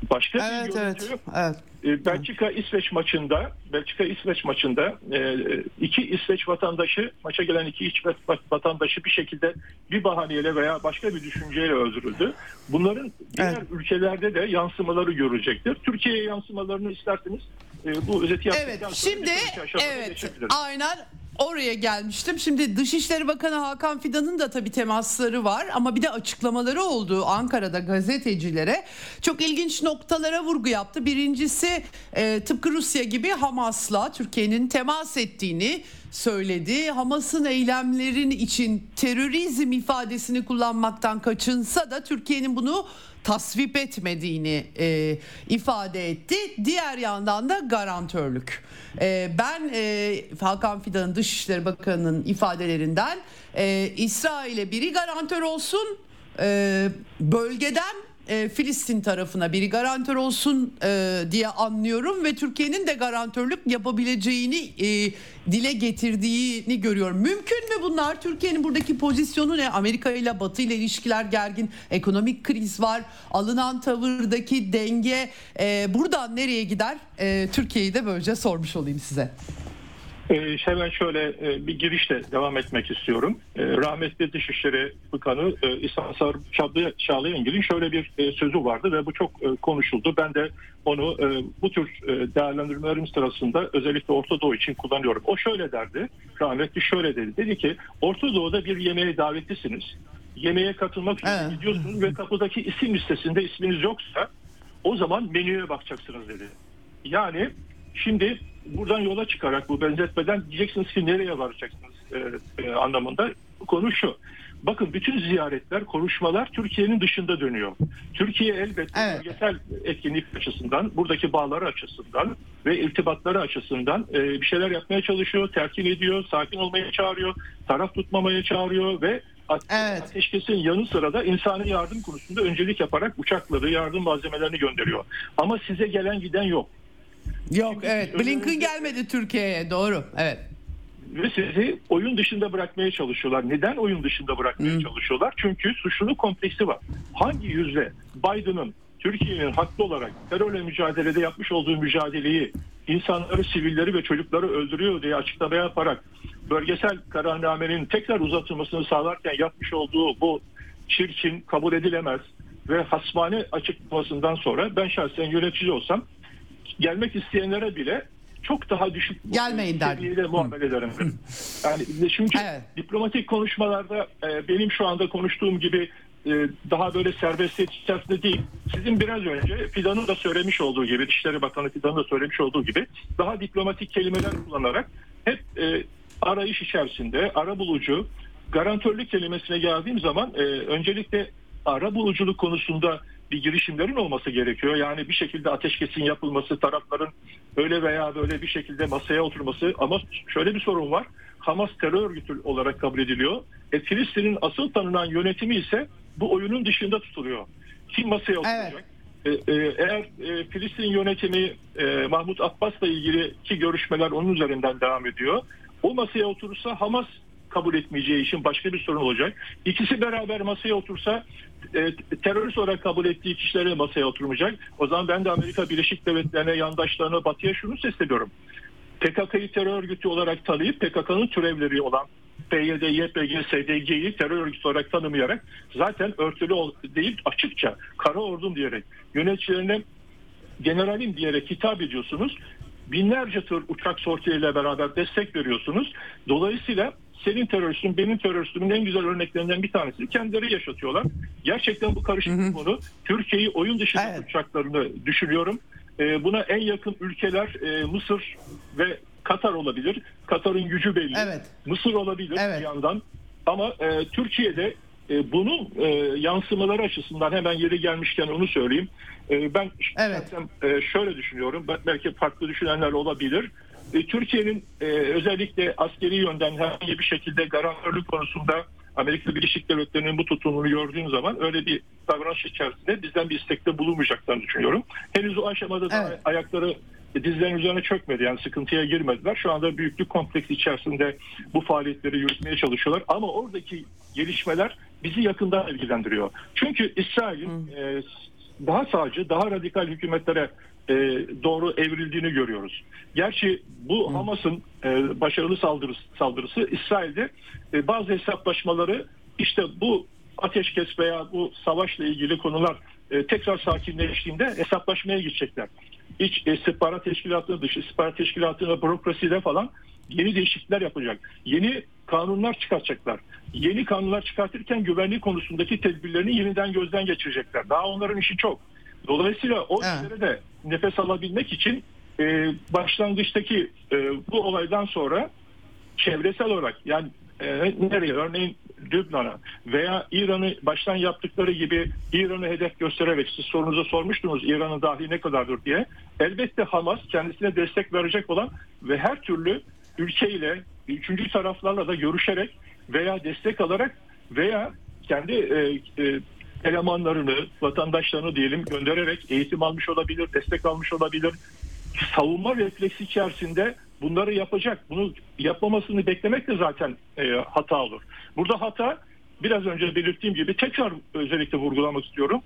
Speaker 3: Başka bir
Speaker 1: Evet
Speaker 3: görüntü
Speaker 1: evet. Evet.
Speaker 3: e, Belçika İsveç maçında Belçika İsveç maçında e, iki İsveç vatandaşı maça gelen iki İsveç vatandaşı bir şekilde bir bahaneyle veya başka bir düşünceyle öldürüldü. Bunların diğer
Speaker 1: Evet.
Speaker 3: ülkelerde de yansımaları görülecektir. Türkiye'ye yansımalarını isterseniz e, bu özeti
Speaker 1: Evet
Speaker 3: yaptıktan sonra
Speaker 1: şimdi
Speaker 3: bir
Speaker 1: evet aynen oraya gelmiştim. Şimdi Dışişleri Bakanı Hakan Fidan'ın da tabii temasları var ama bir de açıklamaları oldu Ankara'da gazetecilere. Çok ilginç noktalara vurgu yaptı. Birincisi e, tıpkı Rusya gibi Hamas'la Türkiye'nin temas ettiğini söyledi. Hamas'ın eylemlerin için terörizm ifadesini kullanmaktan kaçınsa da Türkiye'nin bunu tasvip etmediğini e, ifade etti. Diğer yandan da garantörlük. E, ben e, Hakan Fidan'ın Dışişleri Bakanı'nın ifadelerinden e, İsrail'e biri garantör olsun e, bölgeden e, Filistin tarafına biri garantör olsun e, diye anlıyorum ve Türkiye'nin de garantörlük yapabileceğini e, dile getirdiğini görüyorum. Mümkün mü bunlar? Türkiye'nin buradaki pozisyonu ne? Amerika ile Batı ile ilişkiler gergin, ekonomik kriz var, alınan tavırdaki denge e, buradan nereye gider? E, Türkiye'yi de böylece sormuş olayım size.
Speaker 3: Ee, hemen şöyle e, bir girişle devam etmek istiyorum. Ee, rahmetli Dışişleri Bakanı e, İhsan Çağlayengil'in şöyle bir e, sözü vardı ve bu çok e, konuşuldu. Ben de onu e, bu tür e, değerlendirmelerim sırasında özellikle Orta Doğu için kullanıyorum. O şöyle derdi, rahmetli şöyle dedi. Dedi ki Orta Doğu'da bir yemeğe davetlisiniz. Yemeğe katılmak için
Speaker 1: Evet.
Speaker 3: gidiyorsunuz ve kapıdaki isim listesinde isminiz yoksa o zaman menüye bakacaksınız dedi. Yani şimdi buradan yola çıkarak bu benzetmeden diyeceksiniz ki nereye varacaksınız e, e, anlamında konu şu. Bakın bütün ziyaretler, konuşmalar Türkiye'nin dışında dönüyor. Türkiye elbette
Speaker 1: Evet.
Speaker 3: bölgesel etkinlik açısından, buradaki bağları açısından ve irtibatları açısından e, bir şeyler yapmaya çalışıyor, telkin ediyor, sakin olmaya çağırıyor, taraf tutmamaya çağırıyor ve
Speaker 1: Evet.
Speaker 3: ateşkesin yanı sıra da insani yardım konusunda öncelik yaparak uçakları, yardım malzemelerini gönderiyor. Ama size gelen giden yok.
Speaker 1: Yok evet Blinken gelmedi Türkiye'ye doğru evet.
Speaker 3: ve sizi oyun dışında bırakmaya çalışıyorlar. Neden oyun dışında bırakmaya çalışıyorlar? Çünkü suçluluk kompleksi var. Hangi yüzle Biden'ın Türkiye'nin haklı olarak terörle mücadelede yapmış olduğu mücadeleyi insanları, sivilleri ve çocukları öldürüyor diye açıklama yaparak bölgesel kararnamenin tekrar uzatılmasını sağlarken yapmış olduğu bu çirkin, kabul edilemez ve hasmane açıklamasından sonra ben şahsen yönetici olsam gelmek isteyenlere bile çok daha düşük
Speaker 1: Gelmeyin derdim.
Speaker 3: seviyede muamele ederim. Yani çünkü
Speaker 1: Evet.
Speaker 3: diplomatik konuşmalarda e, benim şu anda konuştuğum gibi e, daha böyle serbestiyet içerisinde değil. Sizin biraz önce Fidan'ın da söylemiş olduğu gibi, Dışişleri Bakanı Fidan'ın da söylemiş olduğu gibi daha diplomatik kelimeler kullanarak hep e, arayış içerisinde, ara bulucu, garantörlük kelimesine geldiğim zaman e, öncelikle ara buluculuk konusunda bir girişimlerin olması gerekiyor. Yani bir şekilde ateşkesin yapılması, tarafların öyle veya böyle bir şekilde masaya oturması ama şöyle bir sorun var. Hamas terör örgütü olarak kabul ediliyor. E, Filistin'in asıl tanınan yönetimi ise bu oyunun dışında tutuluyor. Kim masaya oturacak? E, e, eğer e, Filistin yönetimi e, Mahmut Abbas'la ilgili ki görüşmeler onun üzerinden devam ediyor. O masaya oturursa Hamas kabul etmeyeceği için başka bir sorun olacak. İkisi beraber masaya otursa e, terörist olarak kabul ettiği kişilere masaya oturmayacak. O zaman ben de Amerika Birleşik Devletleri'ne, yandaşlarına, Batı'ya şunu sesleniyorum. PKK'yı terör örgütü olarak tanıyıp PKK'nın türevleri olan PYD, YPG, SDG'yi terör örgütü olarak tanımayarak zaten örtülü değil açıkça kara ordum diyerek yöneticilerine generalim diyerek hitap ediyorsunuz. Binlerce tır uçak sortiyle beraber destek veriyorsunuz. Dolayısıyla senin teröristin, benim teröristimin en güzel örneklerinden bir tanesi kendileri yaşatıyorlar. Gerçekten bu karışık bir konu. Türkiye'yi oyun dışı
Speaker 1: Evet.
Speaker 3: uçaklarını düşünüyorum. Ee, buna en yakın ülkeler e, Mısır ve Katar olabilir. Katar'ın gücü belli.
Speaker 1: Evet.
Speaker 3: Mısır olabilir
Speaker 1: Evet.
Speaker 3: bir yandan. Ama e, Türkiye'de e, bunun e, yansımaları açısından hemen yeri gelmişken onu söyleyeyim. E, ben
Speaker 1: Evet.
Speaker 3: e, şöyle düşünüyorum. Belki farklı düşünenler olabilir. E, Türkiye'nin e, özellikle askeri yönden herhangi bir şekilde garantörlük konusunda Amerika Birleşik Devletleri'nin bu tutumunu gördüğüm zaman öyle bir davranış içerisinde bizden bir istekte bulunmayacaklarını düşünüyorum. Henüz o aşamada da
Speaker 1: Evet.
Speaker 3: ayakları dizlerin üzerine çökmedi yani sıkıntıya girmediler. Şu anda büyüklük kompleksi içerisinde bu faaliyetleri yürütmeye çalışıyorlar. Ama oradaki gelişmeler bizi yakından ilgilendiriyor. Çünkü İsrail'in e, daha sağcı, daha radikal hükümetlere e, doğru evrildiğini görüyoruz. Gerçi bu Hamas'ın e, başarılı saldırısı, saldırısı İsrail'de e, bazı hesaplaşmaları işte bu ateşkes veya bu savaşla ilgili konular e, tekrar sakinleştiğinde hesaplaşmaya gidecekler. İç istihbarat teşkilatı, dış istihbarat teşkilatı, bürokraside falan yeni değişiklikler yapacak. Yeni kanunlar çıkartacaklar. Yeni kanunlar çıkartırken güvenlik konusundaki tedbirlerini yeniden gözden geçirecekler. Daha onların işi çok. Dolayısıyla o
Speaker 1: Evet.
Speaker 3: işlere de nefes alabilmek için e, başlangıçtaki e, bu olaydan sonra çevresel olarak yani e, nereye örneğin Lübnan'a veya İran'ı baştan yaptıkları gibi İran'ı hedef göstererek siz sorunuza sormuştunuz İran'ın dahli ne kadardır diye. Elbette Hamas kendisine destek verecek olan ve her türlü ülkeyle üçüncü taraflarla da görüşerek veya destek alarak veya kendi e, e, elemanlarını, vatandaşlarını diyelim göndererek eğitim almış olabilir, destek almış olabilir. Savunma refleksi içerisinde bunları yapacak. Bunu yapmamasını beklemek de zaten e, hata olur. Burada hata biraz önce belirttiğim gibi tekrar özellikle vurgulamak istiyorum.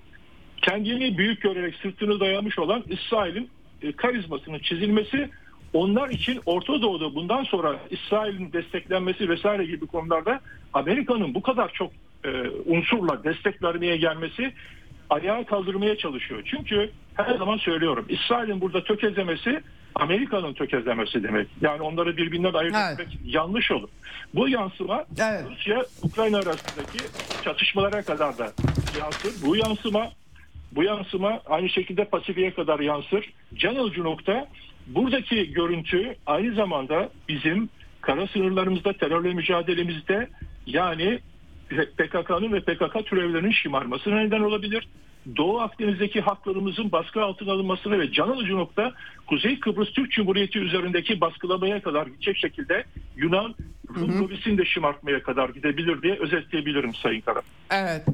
Speaker 3: Kendini büyük görerek sırtını dayamış olan İsrail'in e, karizmasının çizilmesi onlar için Orta Doğu'da bundan sonra İsrail'in desteklenmesi vesaire gibi konularda Amerika'nın bu kadar çok e, unsurla destek vermeye gelmesi ayağa kaldırmaya çalışıyor. Çünkü her zaman söylüyorum İsrail'in burada tökezlemesi Amerika'nın tökezlemesi demek. Yani onları birbirinden ayırt
Speaker 1: Evet.
Speaker 3: etmek yanlış olur. Bu yansıma
Speaker 1: Evet.
Speaker 3: Rusya Ukrayna arasındaki çatışmalara kadar da yansır. Bu yansıma bu yansıma aynı şekilde Pasifik'e kadar yansır. Can alıcı nokta buradaki görüntü aynı zamanda bizim kara sınırlarımızda terörle mücadelemizde yani PKK'nın ve PKK türevlerinin şımarmasına neden olabilir. Doğu Akdeniz'deki haklarımızın baskı altına alınmasına ve can alıcı nokta Kuzey Kıbrıs Türk Cumhuriyeti üzerindeki baskılamaya kadar gidecek şekilde Yunan Rum lobisini de şımartmaya kadar gidebilir diye özetleyebilirim Sayın Kara.
Speaker 1: Evet.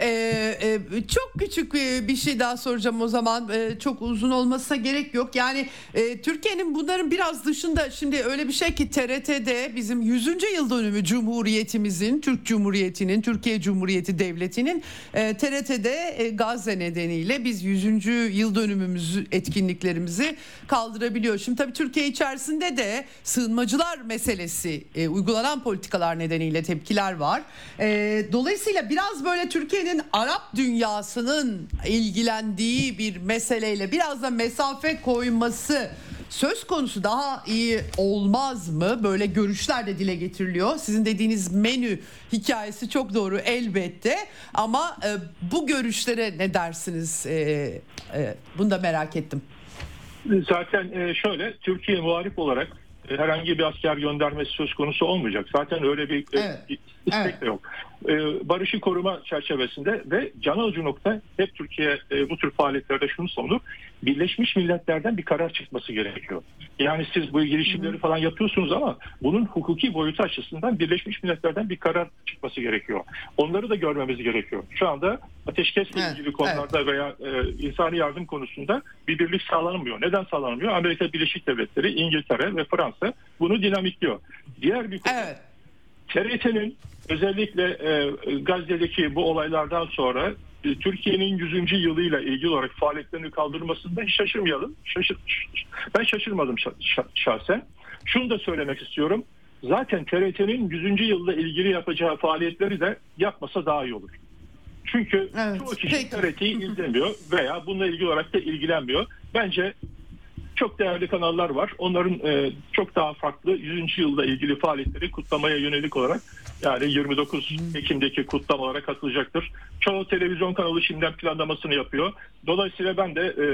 Speaker 1: Ee, e, çok küçük bir, şey daha soracağım o zaman. Ee, çok uzun olmasına gerek yok. Yani e, Türkiye'nin bunların biraz dışında şimdi öyle bir şey ki TRT'de bizim 100. yıl dönümü Cumhuriyetimizin, Türk Cumhuriyeti'nin, Türkiye Cumhuriyeti Devleti'nin e, TRT'de e, Gazze nedeniyle biz 100. yıl dönümümüzü etkinliklerimizi kaldırabiliyor. Şimdi tabii Türkiye içerisinde de sığınmacılar meselesi e, uygulanan politikalar nedeniyle tepkiler var. E, dolayısıyla biraz böyle Türkiye'nin Arap dünyasının ilgilendiği bir meseleyle biraz da mesafe koyması söz konusu daha iyi olmaz mı? Böyle görüşler de dile getiriliyor. Sizin dediğiniz menü hikayesi çok doğru elbette ama e, bu görüşlere ne dersiniz? E, e, bunu da merak ettim.
Speaker 3: Zaten e, şöyle Türkiye muharip olarak e, herhangi bir asker göndermesi söz konusu olmayacak. Zaten öyle bir e,
Speaker 1: Evet.
Speaker 3: İstek
Speaker 1: Evet.
Speaker 3: de yok. E, Barışı koruma çerçevesinde ve can alıcı nokta hep Türkiye e, bu tür faaliyetlerde şunu savunur. Birleşmiş Milletler'den bir karar çıkması gerekiyor. Yani siz bu girişimleri falan yapıyorsunuz ama bunun hukuki boyutu açısından Birleşmiş Milletler'den bir karar çıkması gerekiyor. Onları da görmemiz gerekiyor. Şu anda ateşkesle
Speaker 1: Evet,
Speaker 3: ilgili konularda veya e, insani yardım konusunda bir birlik sağlanamıyor. Neden sağlanamıyor? Amerika Birleşik Devletleri, İngiltere ve Fransa bunu dinamikliyor. Diğer bir konu
Speaker 1: Evet.
Speaker 3: TRT'nin özellikle e, Gazze'deki bu olaylardan sonra e, Türkiye'nin 100. yılıyla ilgili olarak faaliyetlerini kaldırmasında şaşırmayalım. Şaşır, ben şaşırmadım şahsen. Şunu da söylemek istiyorum. Zaten TRT'nin 100. yılda ilgili yapacağı faaliyetleri de yapmasa daha iyi olur. Çünkü evet, çoğu kişi TRT'yi izlemiyor veya bununla ilgili olarak da ilgilenmiyor. Bence çok değerli kanallar var. Onların e, çok daha farklı 100. yılda ilgili faaliyetleri kutlamaya yönelik olarak yani 29 Ekim'deki kutlamalara katılacaktır. Çoğu televizyon kanalı şimdiden planlamasını yapıyor. Dolayısıyla ben de e,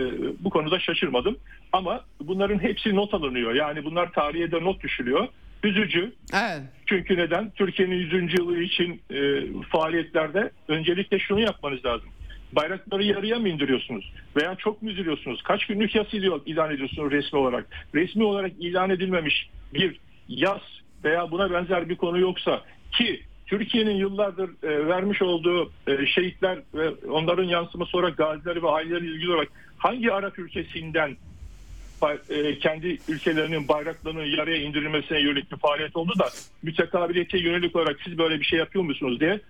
Speaker 3: bu konuda şaşırmadım. Ama bunların hepsi not alınıyor. Yani bunlar tarihe de not düşülüyor. Üzücü. Evet. Çünkü neden? Türkiye'nin 100. yılı için e, faaliyetlerde öncelikle şunu yapmanız lazım. Bayrakları yarıya mı indiriyorsunuz? Veya çok mu üzülüyorsunuz? Kaç günlük yas ilan ediyorsunuz resmi olarak? Resmi olarak ilan edilmemiş bir yas veya buna benzer bir konu yoksa ki Türkiye'nin yıllardır e, vermiş olduğu e, şehitler ve onların yansıması olarak gazileri ve aileleri ilgili olarak hangi Arap ülkesinden e, kendi ülkelerinin bayraklarının yarıya indirilmesine yönelik bir faaliyet oldu da mütekabiliyete yönelik olarak siz böyle bir şey yapıyor musunuz diye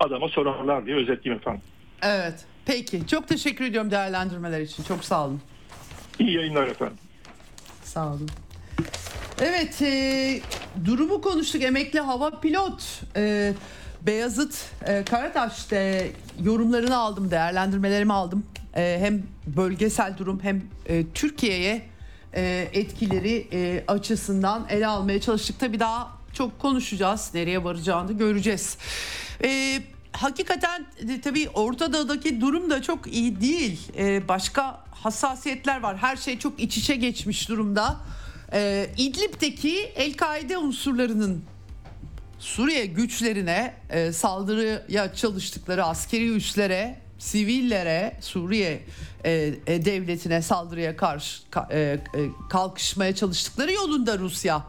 Speaker 3: adama sorarlar diye özetleyeyim efendim.
Speaker 1: Evet. Peki. Çok teşekkür ediyorum değerlendirmeler için. Çok sağ olun.
Speaker 3: İyi yayınlar efendim.
Speaker 1: Sağ olun. Evet, e, durumu konuştuk. Emekli hava pilot e, Beyazıt e, Karataş de, yorumlarını aldım, değerlendirmelerimi aldım. E, hem bölgesel durum hem e, Türkiye'ye e, etkileri e, açısından ele almaya çalıştık. Tabii daha çok konuşacağız. Nereye varacağını göreceğiz. E, hakikaten e, tabii Orta Doğu'daki durum da çok iyi değil. E, başka hassasiyetler var. Her şey çok iç içe geçmiş durumda. E, İdlib'deki El-Kaide unsurlarının Suriye güçlerine saldırıya çalıştıkları askeri üslere, sivillere, Suriye devletine saldırıya karşı kalkışmaya çalıştıkları yolunda Rusya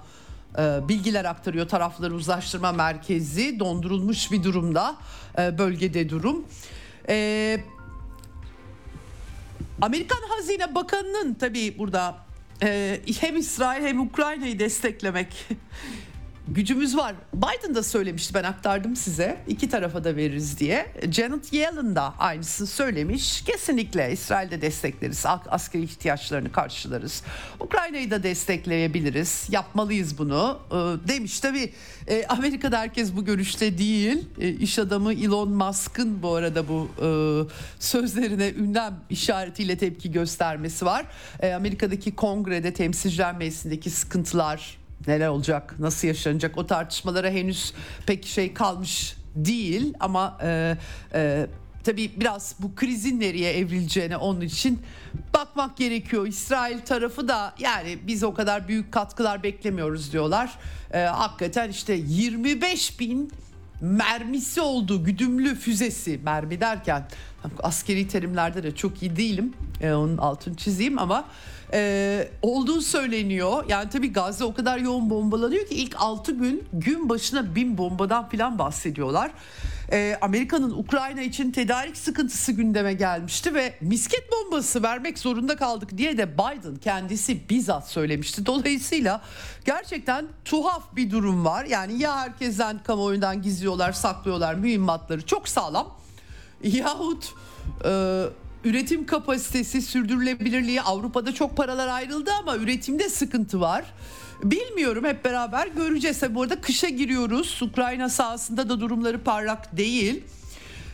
Speaker 1: bilgiler aktarıyor. Tarafları uzlaştırma merkezi dondurulmuş bir durumda e, bölgede durum. E, Amerikan Hazine Bakanı'nın tabii burada hem İsrail hem Ukrayna'yı desteklemek gücümüz var. Biden da söylemişti ben aktardım size. iki tarafa da veririz diye. Janet Yellen da aynısını söylemiş. Kesinlikle İsrail'de destekleriz. Askeri ihtiyaçlarını karşılarız. Ukrayna'yı da destekleyebiliriz. Yapmalıyız bunu ee, demiş. Tabii e, Amerika'da herkes bu görüşte değil. E, iş adamı Elon Musk'ın bu arada bu e, sözlerine ünlem işaretiyle tepki göstermesi var. Amerika'daki kongrede temsilciler meclisindeki sıkıntılar neler olacak, nasıl yaşanacak o tartışmalara henüz pek şey kalmış değil ama e, e, tabii biraz bu krizin nereye evrileceğine onun için bakmak gerekiyor. İsrail tarafı da yani biz o kadar büyük katkılar beklemiyoruz diyorlar. E, hakikaten işte 25 bin mermisi oldu güdümlü füzesi mermi derken askeri terimlerde de çok iyi değilim e, onun altını çizeyim ama e, olduğu söyleniyor. Yani tabii Gazze o kadar yoğun bombalanıyor ki ilk 6 gün gün başına bin bombadan falan bahsediyorlar. E, Amerika'nın Ukrayna için tedarik sıkıntısı gündeme gelmişti ve misket bombası vermek zorunda kaldık diye de Biden kendisi bizzat söylemişti. Dolayısıyla gerçekten tuhaf bir durum var. Yani ya herkesten kamuoyundan gizliyorlar, saklıyorlar mühimmatları çok sağlam yahut e, üretim kapasitesi, sürdürülebilirliği Avrupa'da çok paralar ayrıldı ama üretimde sıkıntı var. Bilmiyorum hep beraber göreceğiz. Bu arada kışa giriyoruz. Ukrayna sahasında da durumları parlak değil.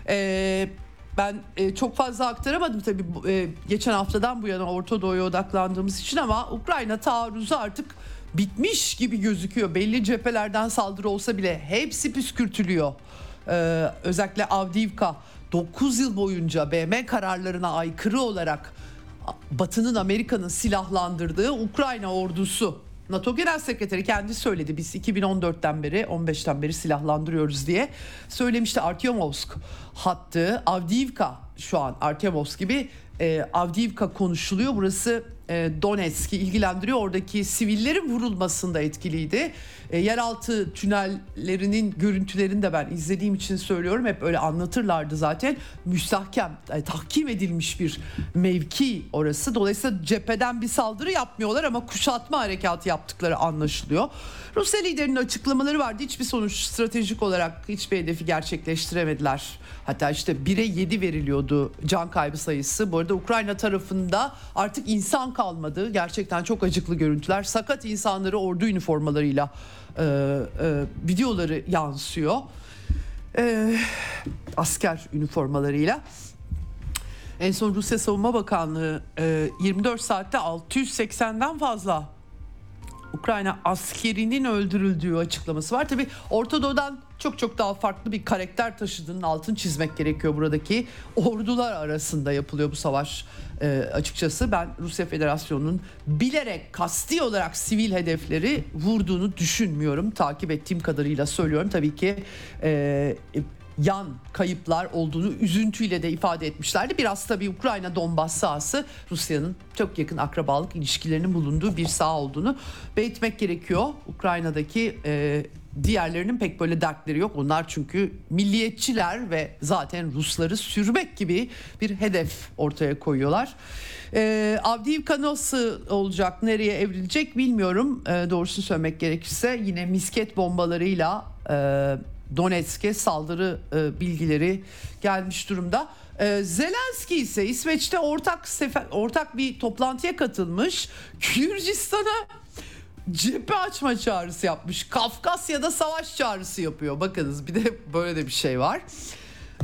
Speaker 1: Ee, ben e, çok fazla aktaramadım tabii e, geçen haftadan bu yana Orta Doğu'ya odaklandığımız için ama Ukrayna taarruzu artık bitmiş gibi gözüküyor. Belli cephelerden saldırı olsa bile hepsi püskürtülüyor. Ee, özellikle Avdiivka 9 yıl boyunca BM kararlarına aykırı olarak Batı'nın Amerika'nın silahlandırdığı Ukrayna ordusu NATO Genel Sekreteri kendi söyledi. Biz 2014'ten beri 15'ten beri silahlandırıyoruz diye söylemişti. Artyomovsk hattı Avdiivka şu an Artyomovsk gibi e, Avdiivka konuşuluyor. Burası Donetsk'i ilgilendiriyor. Oradaki sivillerin vurulmasında etkiliydi. E, yeraltı tünellerinin görüntülerini de ben izlediğim için söylüyorum. Hep öyle anlatırlardı zaten. Müstahkem, e, tahkim edilmiş bir mevki orası. Dolayısıyla cepheden bir saldırı yapmıyorlar ama kuşatma harekatı yaptıkları anlaşılıyor. Rusya liderinin açıklamaları vardı. Hiçbir sonuç stratejik olarak hiçbir hedefi gerçekleştiremediler. Hatta işte 1'e 7 veriliyordu can kaybı sayısı. Bu arada Ukrayna tarafında artık insan kalmadı. Gerçekten çok acıklı görüntüler. Sakat insanları ordu üniformalarıyla e, e, videoları yansıyor. E, asker üniformalarıyla. En son Rusya Savunma Bakanlığı e, 24 saatte 680'den fazla Ukrayna askerinin öldürüldüğü açıklaması var. Tabi Orta Doğu'dan çok çok daha farklı bir karakter taşıdığının altın çizmek gerekiyor buradaki. Ordular arasında yapılıyor bu savaş e, açıkçası. Ben Rusya Federasyonu'nun bilerek kasti olarak sivil hedefleri vurduğunu düşünmüyorum. Takip ettiğim kadarıyla söylüyorum. Tabii ki e, yan kayıplar olduğunu üzüntüyle de ifade etmişlerdi. Biraz tabii Ukrayna Donbas sahası Rusya'nın çok yakın akrabalık ilişkilerinin bulunduğu bir saha olduğunu belirtmek gerekiyor. Ukrayna'daki e, diğerlerinin pek böyle dertleri yok. Onlar çünkü milliyetçiler ve zaten Rusları sürmek gibi bir hedef ortaya koyuyorlar. E, Avdiivka nasıl olacak, nereye evrilecek bilmiyorum. E, doğrusunu söylemek gerekirse yine misket bombalarıyla... E, Donetsk'e saldırı e, bilgileri gelmiş durumda. E, Zelenski ise İsveç'te ortak sefer, ortak bir toplantıya katılmış. Gürcistan'a cephe açma çağrısı yapmış. Kafkasya'da savaş çağrısı yapıyor. Bakınız bir de böyle de bir şey var.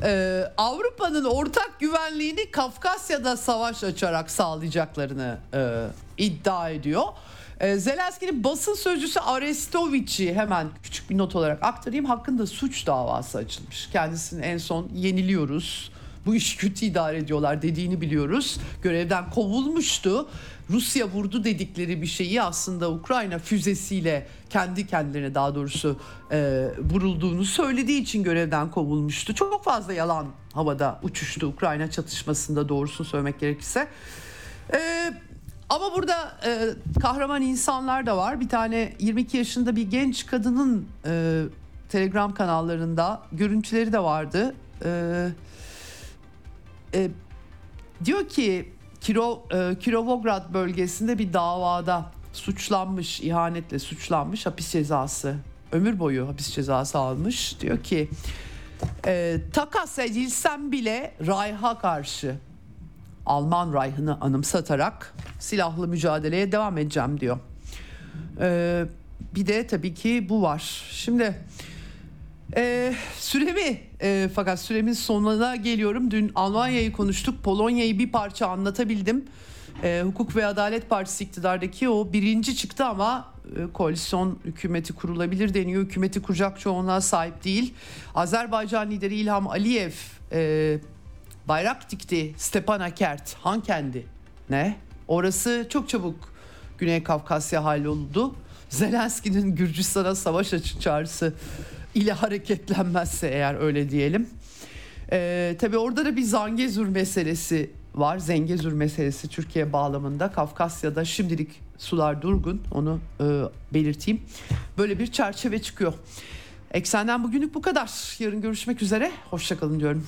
Speaker 1: Ee, Avrupa'nın ortak güvenliğini Kafkasya'da savaş açarak sağlayacaklarını e, iddia ediyor. Ee, Zelenski'nin basın sözcüsü Arestovic'i hemen küçük bir not olarak aktarayım. Hakkında suç davası açılmış. Kendisini en son yeniliyoruz. Bu iş kötü idare ediyorlar dediğini biliyoruz. Görevden kovulmuştu. Rusya vurdu dedikleri bir şeyi aslında Ukrayna füzesiyle kendi kendilerine daha doğrusu e, vurulduğunu söylediği için görevden kovulmuştu. Çok fazla yalan havada uçuştu Ukrayna çatışmasında doğrusunu söylemek gerekirse. E, ama burada e, kahraman insanlar da var. Bir tane 22 yaşında bir genç kadının e, Telegram kanallarında görüntüleri de vardı. E, e, diyor ki Kiro, e, Kirovograd bölgesinde bir davada suçlanmış, ihanetle suçlanmış, hapis cezası, ömür boyu hapis cezası almış. Diyor ki e, takas edilsem bile Rayha karşı Alman Reich'ını anımsatarak silahlı mücadeleye devam edeceğim diyor. Ee, bir de tabii ki bu var. Şimdi e, süremi e, fakat süremin sonuna geliyorum. Dün Almanya'yı konuştuk. Polonya'yı bir parça anlatabildim. E, Hukuk ve Adalet Partisi iktidardaki o birinci çıktı ama e, koalisyon hükümeti kurulabilir deniyor. Hükümeti kuracak çoğunluğa sahip değil. Azerbaycan lideri İlham Aliyev e, bayrak dikti Stepanakert Hankendi ne? Orası çok çabuk Güney Kafkasya halloldu. Zelenski'nin Gürcistan'a savaş açık çağrısı ile hareketlenmezse eğer öyle diyelim. Ee, tabii orada da bir Zangezur meselesi var. Zengezur meselesi Türkiye bağlamında. Kafkasya'da şimdilik sular durgun onu e, belirteyim. Böyle bir çerçeve çıkıyor. Eksenden bugünlük bu kadar. Yarın görüşmek üzere. Hoşçakalın diyorum.